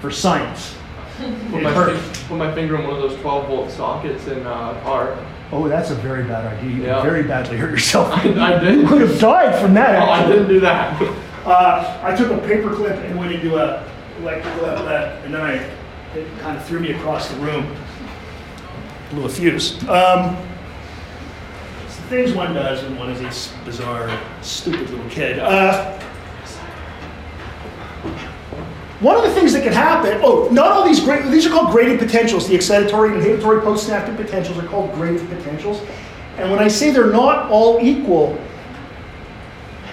for science. Put my, hurt. put my finger in one of those 12 volt sockets in uh, our. Oh, that's a very bad idea. You Yeah. very badly hurt yourself. I, I You did. could have died from that. No, I didn't do that. Uh, I took a paper clip and went into a electrical outlet, and then I it kind of threw me across the room. Blew a fuse. Um, things one does when one is a bizarre, stupid little kid. Uh, one of the things that can happen, oh, not all these great, these are called graded potentials. The excitatory and inhibitory postsynaptic potentials are called graded potentials. And when I say they're not all equal,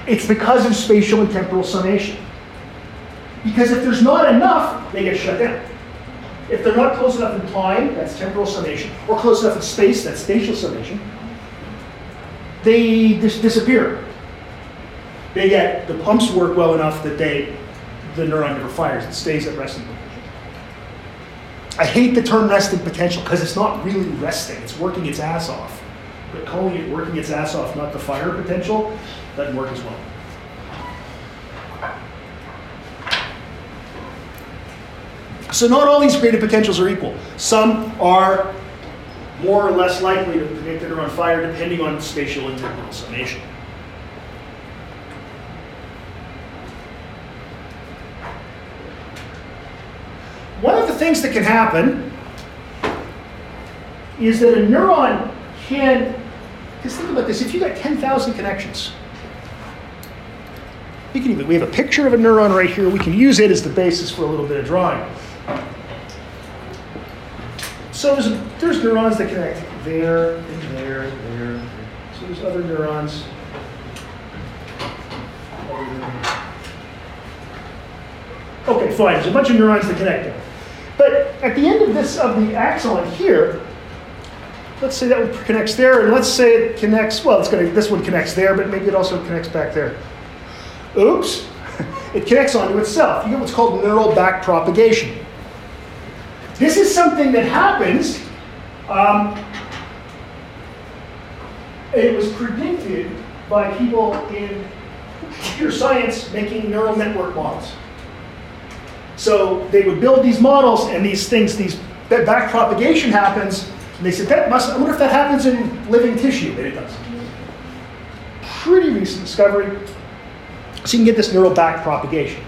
it's because of spatial and temporal summation. Because if there's not enough, they get shut down. If they're not close enough in time, that's temporal summation, or close enough in space, that's spatial summation, they dis- disappear. They get, the pumps work well enough that they, the neuron never fires, it stays at resting potential. I hate the term resting potential because it's not really resting, it's working its ass off. But calling it working its ass off, not the fire potential, doesn't work as well. So not all these graded potentials are equal. Some are more or less likely to make the neuron fire depending on spatial and temporal summation. One of the things that can happen is that a neuron can, just think about this, if you've got 10,000 connections, you can even, we have a picture of a neuron right here, we can use it as the basis for a little bit of drawing. So there's, there's neurons that connect there, and there, and there. So there's other neurons. Okay, fine. There's a bunch of neurons that connect there. But at the end of this, of the axon here, let's say that one connects there, and let's say it connects, well, it's gonna, this one connects there, but maybe it also connects back there. Oops, it connects onto itself. You get what's called neural back propagation. Something that happens. Um, it was predicted by people in computer science making neural network models. So they would build these models, and these things, these that back propagation happens, and they said that must. I wonder if that happens in living tissue, and it does. Pretty recent discovery. So you can get this neural back propagation.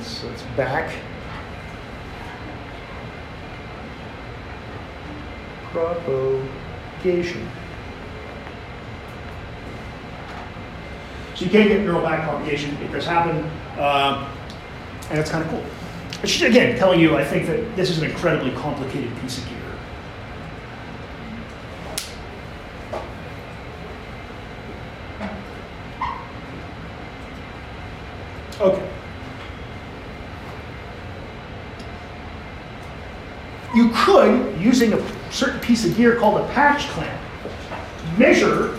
So it's back. Propagation. So you can't get neural back propagation. It does happen. Um, and it's kind of cool. Again, telling you, I think that this is an incredibly complicated piece of gear. Okay. You could, using a certain piece of gear called a patch clamp, measure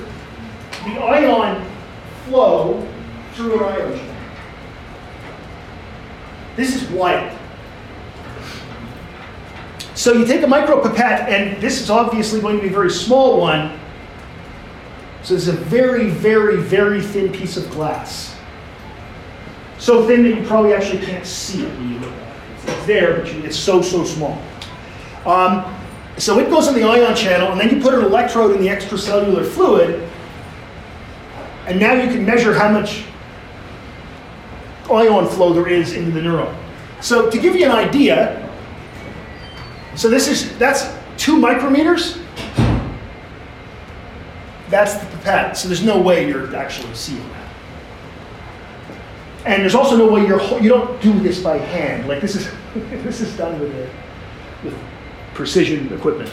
the ion flow through an ion channel. This is wild. So you take a micropipette, and this is obviously going to be a very small one. So this is a very, very, very thin piece of glass. So thin that you probably actually can't see it when you look at it. It's, there, but it's so, so small. Um, so it goes in the ion channel, and then you put an electrode in the extracellular fluid, and now you can measure how much ion flow there is into the neuron. So to give you an idea, so this is that's two micrometers. That's the pipette. So there's no way you're actually seeing that. And there's also no way you're you don't do this by hand. Like this is this is done with a, with precision equipment.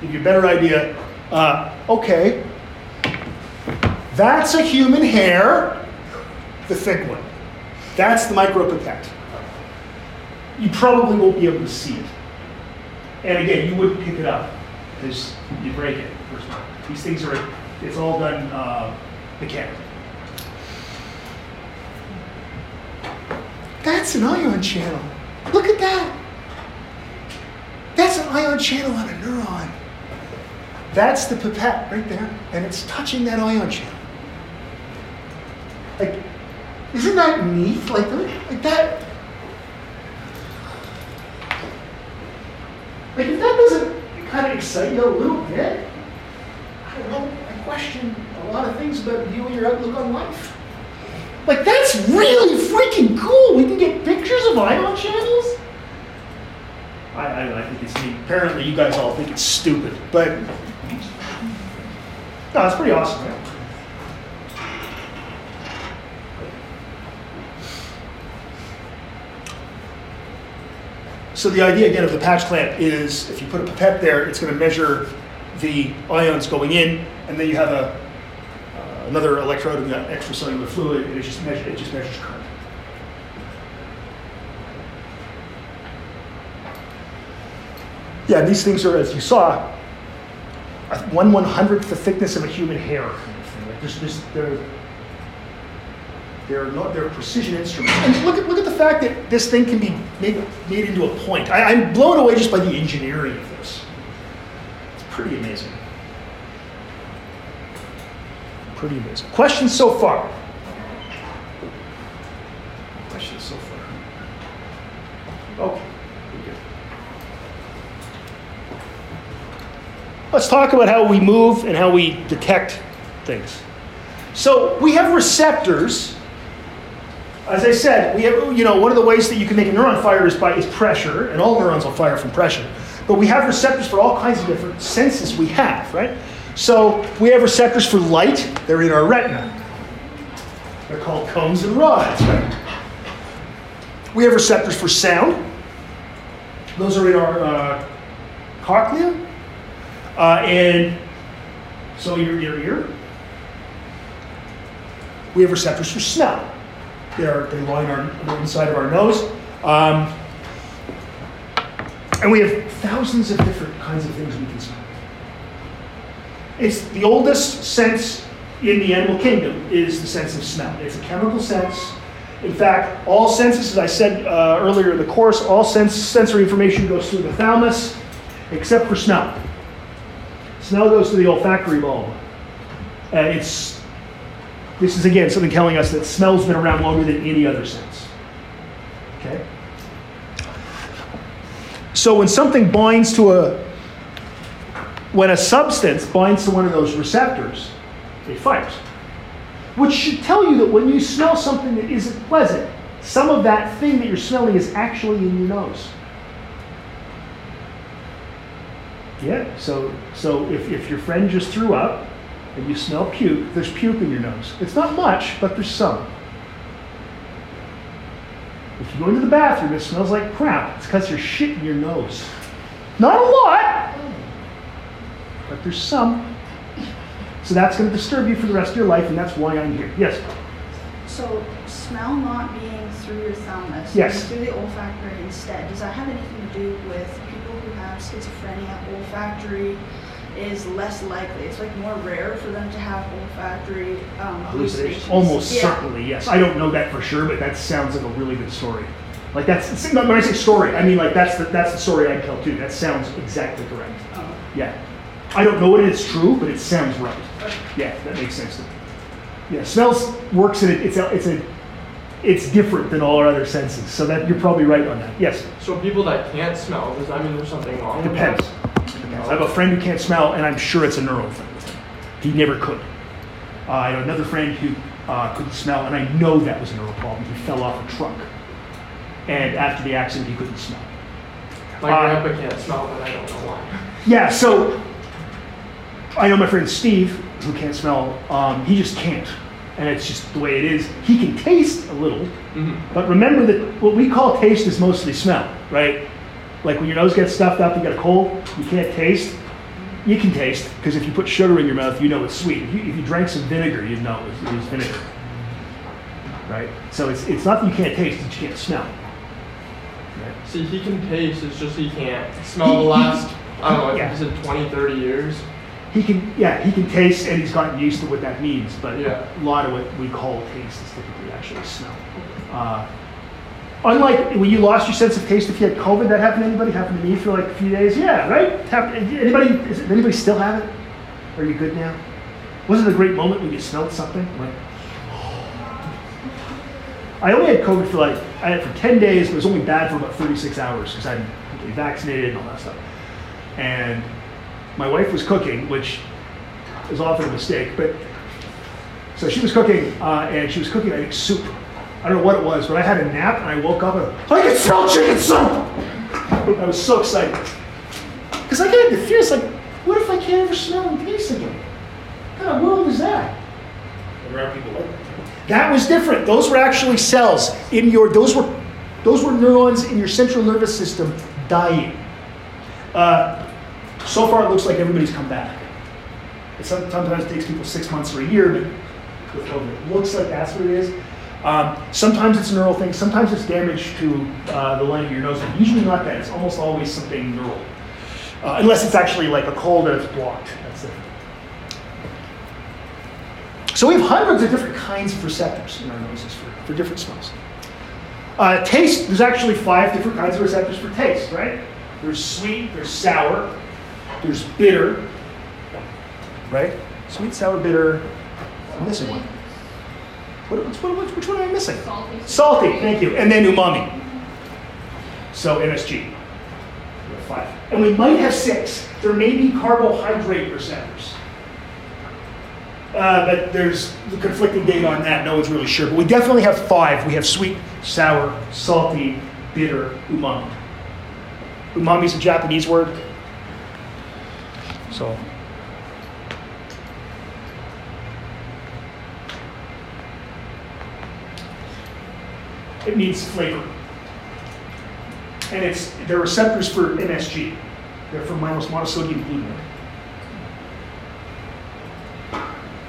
Give you a better idea. Uh, okay, that's a human hair the thick one. That's the micropipette. You probably won't be able to see it. And again, you wouldn't pick it up because you break it. First time. These things are, it's all done uh, mechanically. That's an ion channel. Look at that. That's an ion channel on a neuron. That's the pipette right there, and it's touching that ion channel. Like, isn't that neat? Like, like that. Like, if that doesn't kind of excite you a little bit, I don't know. I question a lot of things about you and your outlook on life. Like, that's really freaking cool. We can get pictures of ion channels. I, I, I think it's neat. Apparently, you guys all think it's stupid, but no, it's pretty awesome. Man. So the idea again of the patch clamp is if you put a pipette there, it's going to measure the ions going in, and then you have a uh, another electrode in the extracellular fluid, and it just measures it just measures current. Yeah, these things are, as you saw, one one hundredth the thickness of a human hair. They're they're not they're precision instruments. And look at look at the fact that this thing can be made, made into a point. I, I'm blown away just by the engineering of this. It's pretty amazing. Pretty amazing. Questions so far? Questions so far? Okay. we're good. Let's talk about how we move and how we detect things. So we have receptors as I said, we have, you know, one of the ways that you can make a neuron fire is by is pressure, and all neurons will fire from pressure. But we have receptors for all kinds of different senses we have, right? So we have receptors for light, they're in our retina. They're called cones and rods, right? We have receptors for sound. Those are in our uh, cochlea. Uh, and so your, your ear. We have receptors for smell. They're, they line our, inside of our nose. Um, and we have thousands of different kinds of things we can smell. It's the oldest sense in the animal kingdom is the sense of smell. It's a chemical sense. In fact, all senses, as I said uh, earlier in the course, all sense, sensory information goes through the thalamus, except for smell. Smell goes to the olfactory bulb. And it's this is again something telling us that smell's been around longer than any other sense. Okay? So when something binds to a when a substance binds to one of those receptors, it fires. Which should tell you that when you smell something that isn't pleasant, some of that thing that you're smelling is actually in your nose. Yeah, so so if, if your friend just threw up and you smell puke, there's puke in your nose. It's not much, but there's some. If you go into the bathroom, it smells like crap. It's because there's shit in your nose. Not a lot, but there's some. So that's going to disturb you for the rest of your life, and that's why I'm here. Yes? So smell not being through your thalamus, Yes. through the olfactory instead, does that have anything to do with people who have schizophrenia? Olfactory is less likely. It's like more rare for them to have olfactory um, hallucinations. Almost Yeah. certainly, yes. I don't know that for sure, but that sounds like a really good story. Like that's see, when I say story, I mean like that's the that's the story I'd tell too. That sounds exactly correct. Oh. Yeah. I don't know it, it's true, but it sounds right. Yeah, that makes sense to me. Yeah, smells works in it. It's a, it's a, it's different than all our other senses. So that you're probably right on that. Yes, So people that can't smell, does that mean there's something wrong? depends. Depends. I have a friend who can't smell, and I'm sure it's a neural thing. He never could. Uh, I have another friend who uh, couldn't smell, and I know that was a neural problem. He fell off a truck, and after the accident, he couldn't smell. My Uh, grandpa can't smell, but I don't know why. Yeah, so I know my friend Steve, who can't smell, um, he just can't. And it's just the way it is. He can taste a little, Mhm. but remember that what we call taste is mostly smell, right? Like when your nose gets stuffed up, you got a cold, you can't taste. You can taste, because if you put sugar in your mouth, you know it's sweet. If you, if you drank some vinegar, you'd know it was, it was vinegar. Right? So it's, it's not that you can't taste, it's you can't smell. Right? See, he can taste, it's just he can't smell the last, I don't know, Yeah. he said 20, 30 years. He can, yeah, he can taste, and he's gotten used to what that means. But Yeah. a lot of what we call taste is typically actually smell. Uh, unlike when you lost your sense of taste, if you had COVID, that happened to anybody? Happened to me for like a few days. Yeah, right. Anybody? Is anybody still have it? Are you good now? Wasn't it a great moment when you smelled something? Like, I only had COVID for like I had it for ten days, but it was only bad for about thirty-six hours because I'm completely vaccinated and all that stuff. And my wife was cooking, which is often a mistake, but so she was cooking, uh, and she was cooking, I think, soup. I don't know what it was, but I had a nap, and I woke up and I could smell chicken soup. I was so excited because I got the fear. It's like, what if I can't ever smell and taste again? What kind of world is that? And around people like that. That was different. Those were actually cells in your. Those were, those were neurons in your central nervous system dying. Uh, so far, it looks like everybody's come back. Sometimes it sometimes takes people six months or a year, but with COVID, it looks like that's what it is. Um, sometimes it's a neural thing. Sometimes it's damage to uh, the lining of your nose. Usually not that. It's almost always something neural, uh, unless it's actually like a cold it's blocked. That's it. So we have hundreds of different kinds of receptors in our noses for, for different smells. Uh, taste, there's actually five different kinds of receptors for taste, right? There's sweet, there's sour, there's bitter, right? Sweet, sour, bitter. I'm missing one. What, which, one which, which one am I missing? Salty. Salty, thank you. And then umami. So MSG. Five. And we might have six. There may be carbohydrate receptors. Uh, but there's the conflicting data on that. No one's really sure. But we definitely have five. We have sweet, sour, salty, bitter, umami. Umami is a Japanese word. So. It needs flavor. and it's they're receptors for MSG. They're for monosodium glutamate.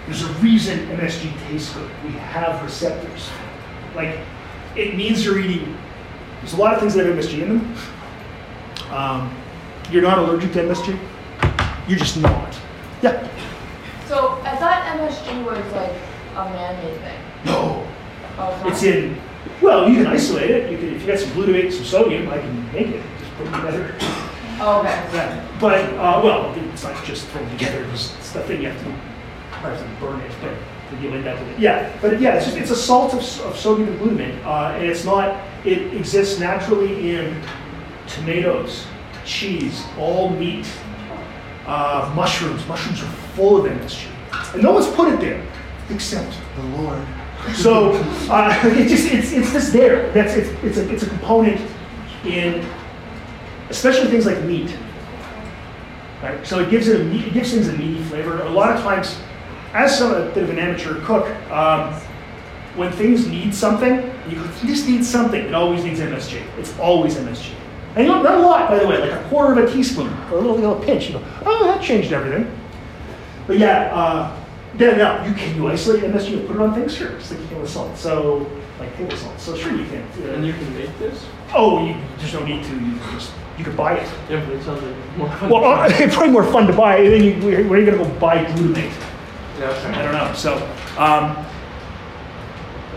There's a reason MSG tastes good. We have receptors. Like, it means you're eating. There's a lot of things that have MSG in them. Um, you're not allergic to MSG. You're just not. Yeah. So I thought MSG was like a man-made thing. No. Oh, It's in. Well, you can isolate it. You can, if you got some glutamate, some sodium, I can make it. Just put it together. Oh, okay. Yeah. But uh, well, it's not just thrown together. There's stuff in you have to, have to burn it, but you end up with it. Yeah. But yeah, it's just it's a salt of, of sodium and glutamate, uh, and it's not. It exists naturally in tomatoes, cheese, all meat, uh, mushrooms. Mushrooms are full of MSG, and no one's put it there except the Lord. So uh, it just it's it's just there. That's it's it's a it's a component in especially things like meat. Right? So it gives it, a, it gives things a meaty flavor. A lot of times, as some, a bit of an amateur cook, um, when things need something, you go, this needs something. It always needs MSG. It's always MSG. And you know, not a lot, by the way, like a quarter of a teaspoon or a little, little pinch. You go, oh, that changed everything. But yeah, uh, then now you can you isolate MSG and put it on things? Sure, just like you can with salt. So like table salt. So sure you can. Uh, And you can make this? Oh, you just don't need to. You can just you can buy it. Yeah, but it sounds like more fun. Well, uh, it's probably more fun to buy. And then you, where, are you gonna go buy glutamate? yeah, okay. I don't know. So, um,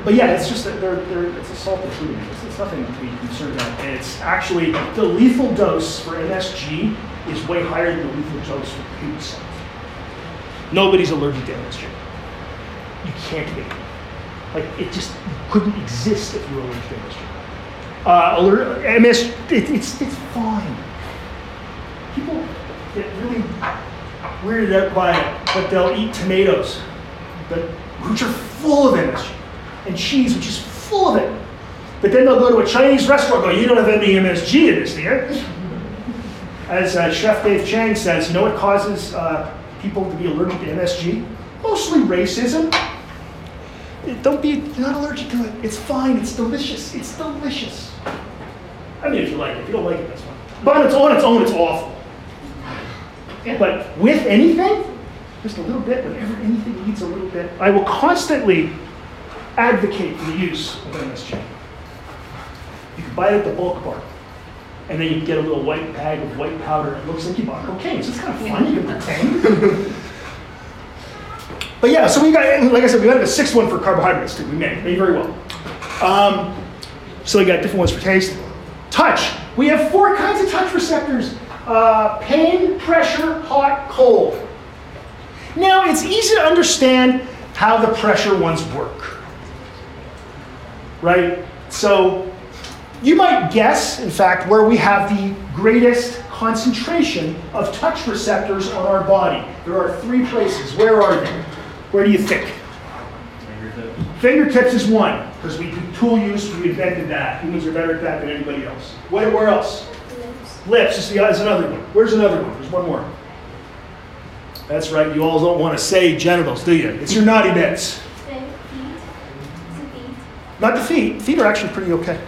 but yeah, it's just that they're, they're, it's a salt of glutamate. Nothing to be concerned about. And it's actually the lethal dose for MSG is way higher than the lethal dose for salt. Nobody's allergic to MSG. You can't be. Like it just couldn't exist if you were allergic to MSG. Uh, aller- it, it's it's fine. People get really weirded out by it, but they'll eat tomatoes, but which are full of MSG, and cheese, which is full of it. But then they'll go to a Chinese restaurant, and go, "You don't have any MSG in this, here. As uh, Chef Dave Chang says, you know what causes uh, people to be allergic to MSG? Mostly racism. Don't be you're not allergic to it. It's fine. It's delicious. It's delicious. I mean, if you like it. If you don't like it, that's fine. But on its, on its own, it's awful. But with anything, just a little bit, whenever anything needs a little bit, I will constantly advocate the use of MSG. You can buy it at the bulk bar. And then you get a little white bag of white powder. And It looks like you bought cocaine. So it's kind of fun. You can pretend. but yeah, so we got, like I said, we got a sixth one for carbohydrates too. We made, made very well. Um, so we got different ones for taste. Touch. We have four kinds of touch receptors uh, pain, pressure, hot, cold. Now, it's easy to understand how the pressure ones work. Right? So, you might guess, in fact, where we have the greatest concentration of touch receptors on our body. There are three places. Where are they? Where do you think? Fingertips is one, because we do tool use, we invented that. Humans are better at that than anybody else. Where, where else? Lips is, the, is another one. Where's another one? There's one more. That's right, you all don't want to say genitals, do you? It's your naughty bits. feet. Not the feet. Feet are actually pretty okay.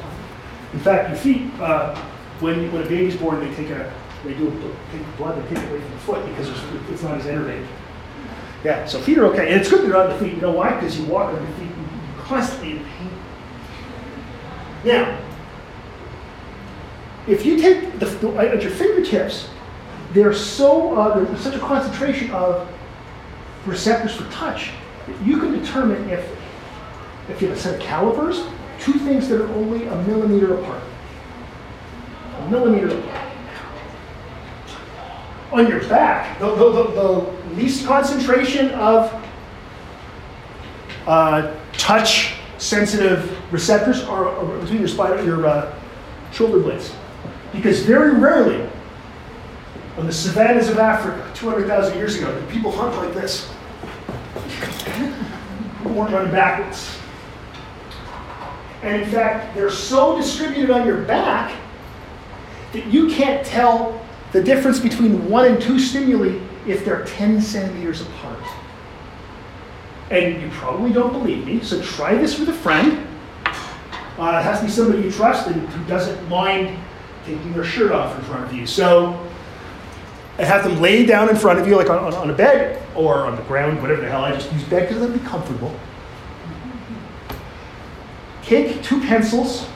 In fact, your feet, uh, when, when a baby's born, they take a, they do a, take blood, they take it away from the foot because it's, it's not as innervated. Yeah, so feet are okay. And it's good they're on the feet. You know why? Because you walk on your feet constantly in pain. Now, if you take the, the at your fingertips, they're so uh, there's such a concentration of receptors for touch that you can determine if if you have a set of calipers, two things that are only a millimeter apart. A millimeter apart. On your back, the, the, the, the least concentration of uh, touch sensitive receptors are, are between your spine, your uh, shoulder blades. Because very rarely, on the savannas of Africa, 200,000 years ago, people hunt like this. People weren't running backwards. And in fact, they're so distributed on your back that you can't tell the difference between one and two stimuli if they're 10 centimeters apart. And you probably don't believe me, so try this with a friend. Uh, it has to be somebody you trust and who doesn't mind taking their shirt off in front of you. So I have them lay down in front of you, like on, on, a bed or on the ground, whatever the hell. I just use bed because that'd be comfortable. Take two pencils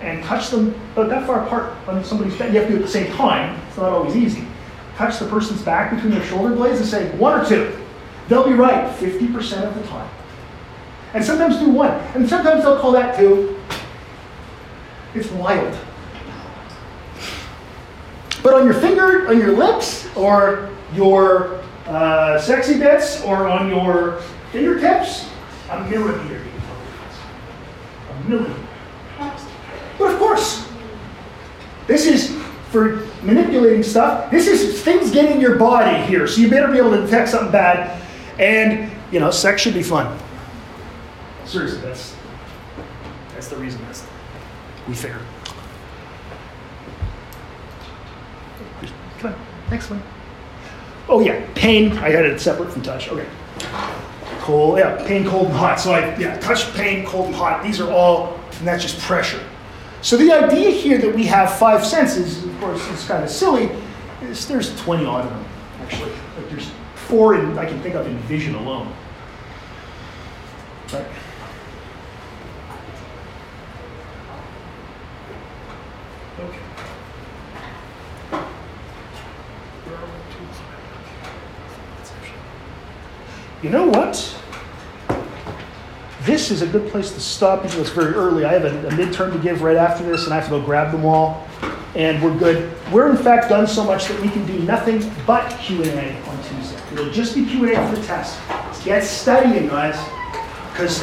and touch them about that far apart on somebody's bed. You have to do it at the same time. It's not always easy. Touch the person's back between their shoulder blades and say one or two. They'll be right 50% of the time. And sometimes do one. And sometimes they'll call that two. It's wild. But on your finger, on your lips, or your uh, sexy bits, or on your fingertips, a millimeter. A But of course, this is for manipulating stuff. This is things getting your body here. So you better be able to detect something bad. And, you know, sex should be fun. Seriously, that's that's the reason that's we figure. Come on, next one. Oh yeah, pain. I had it separate from touch. Okay. Cold, yeah, pain, cold, and hot. So I yeah, touch, pain, cold, and hot. These are all, and that's just pressure. So the idea here that we have five senses, of course, is kind of silly. Is there's 20 odd of them actually. Like there's four in, I can think of in vision alone. Right. You know what? This is a good place to stop though it's very early. I have a, a midterm to give right after this, and I have to go grab them all, and we're good. We're in fact done so much that we can do nothing but Q and A on Tuesday. It'll just be Q and A for the test. Get studying, guys, because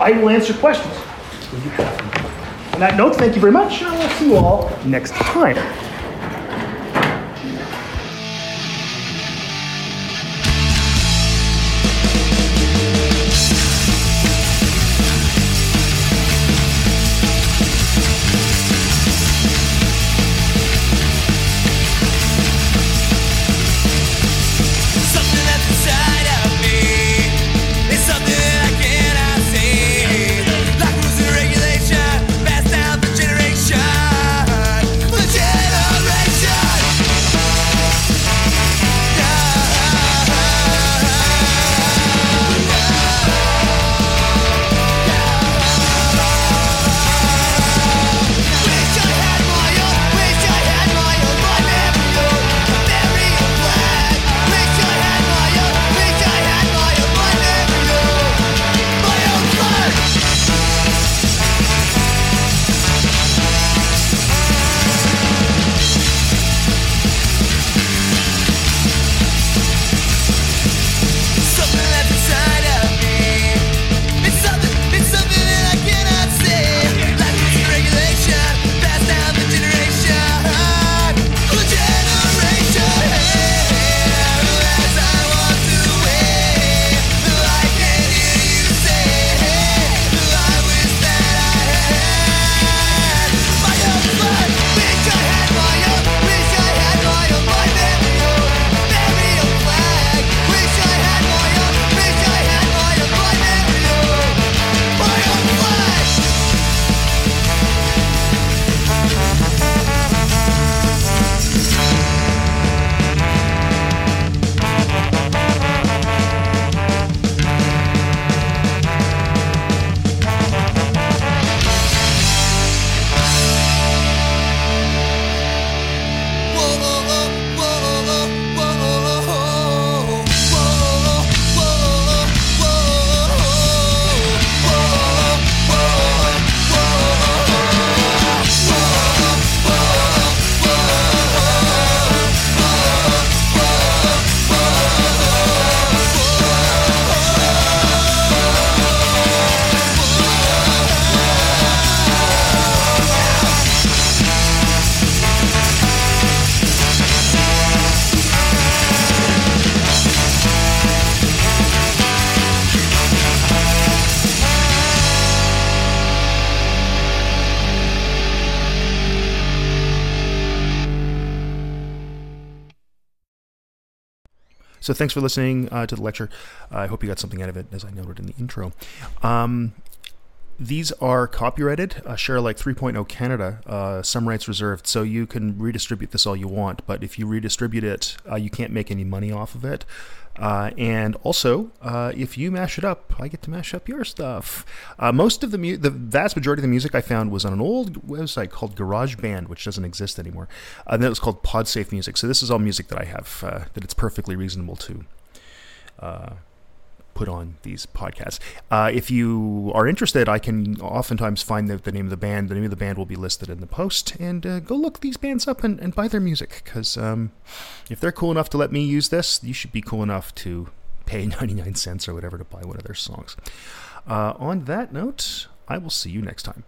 I will answer questions. On that note, thank you very much. I'll see you all next time. So thanks for listening uh, to the lecture. I hope you got something out of it, as I noted in the intro. Um, these are copyrighted, uh, share like 3.0 Canada, uh, some rights reserved, so you can redistribute this all you want. But if you redistribute it, uh, you can't make any money off of it. Uh, and also, uh, if you mash it up, I get to mash up your stuff. Uh, most of the mu- the vast majority of the music I found was on an old website called GarageBand, which doesn't exist anymore. and then it was called PodSafe Music. So this is all music that I have uh, that it's perfectly reasonable to uh, put on these podcasts. Uh, if you are interested, I can oftentimes find the, the name of the band. The name of the band will be listed in the post, and uh, go look these bands up and, and buy their music. Because um, if they're cool enough to let me use this, you should be cool enough to pay 99 cents or whatever to buy one of their songs. Uh, on that note, I will see you next time.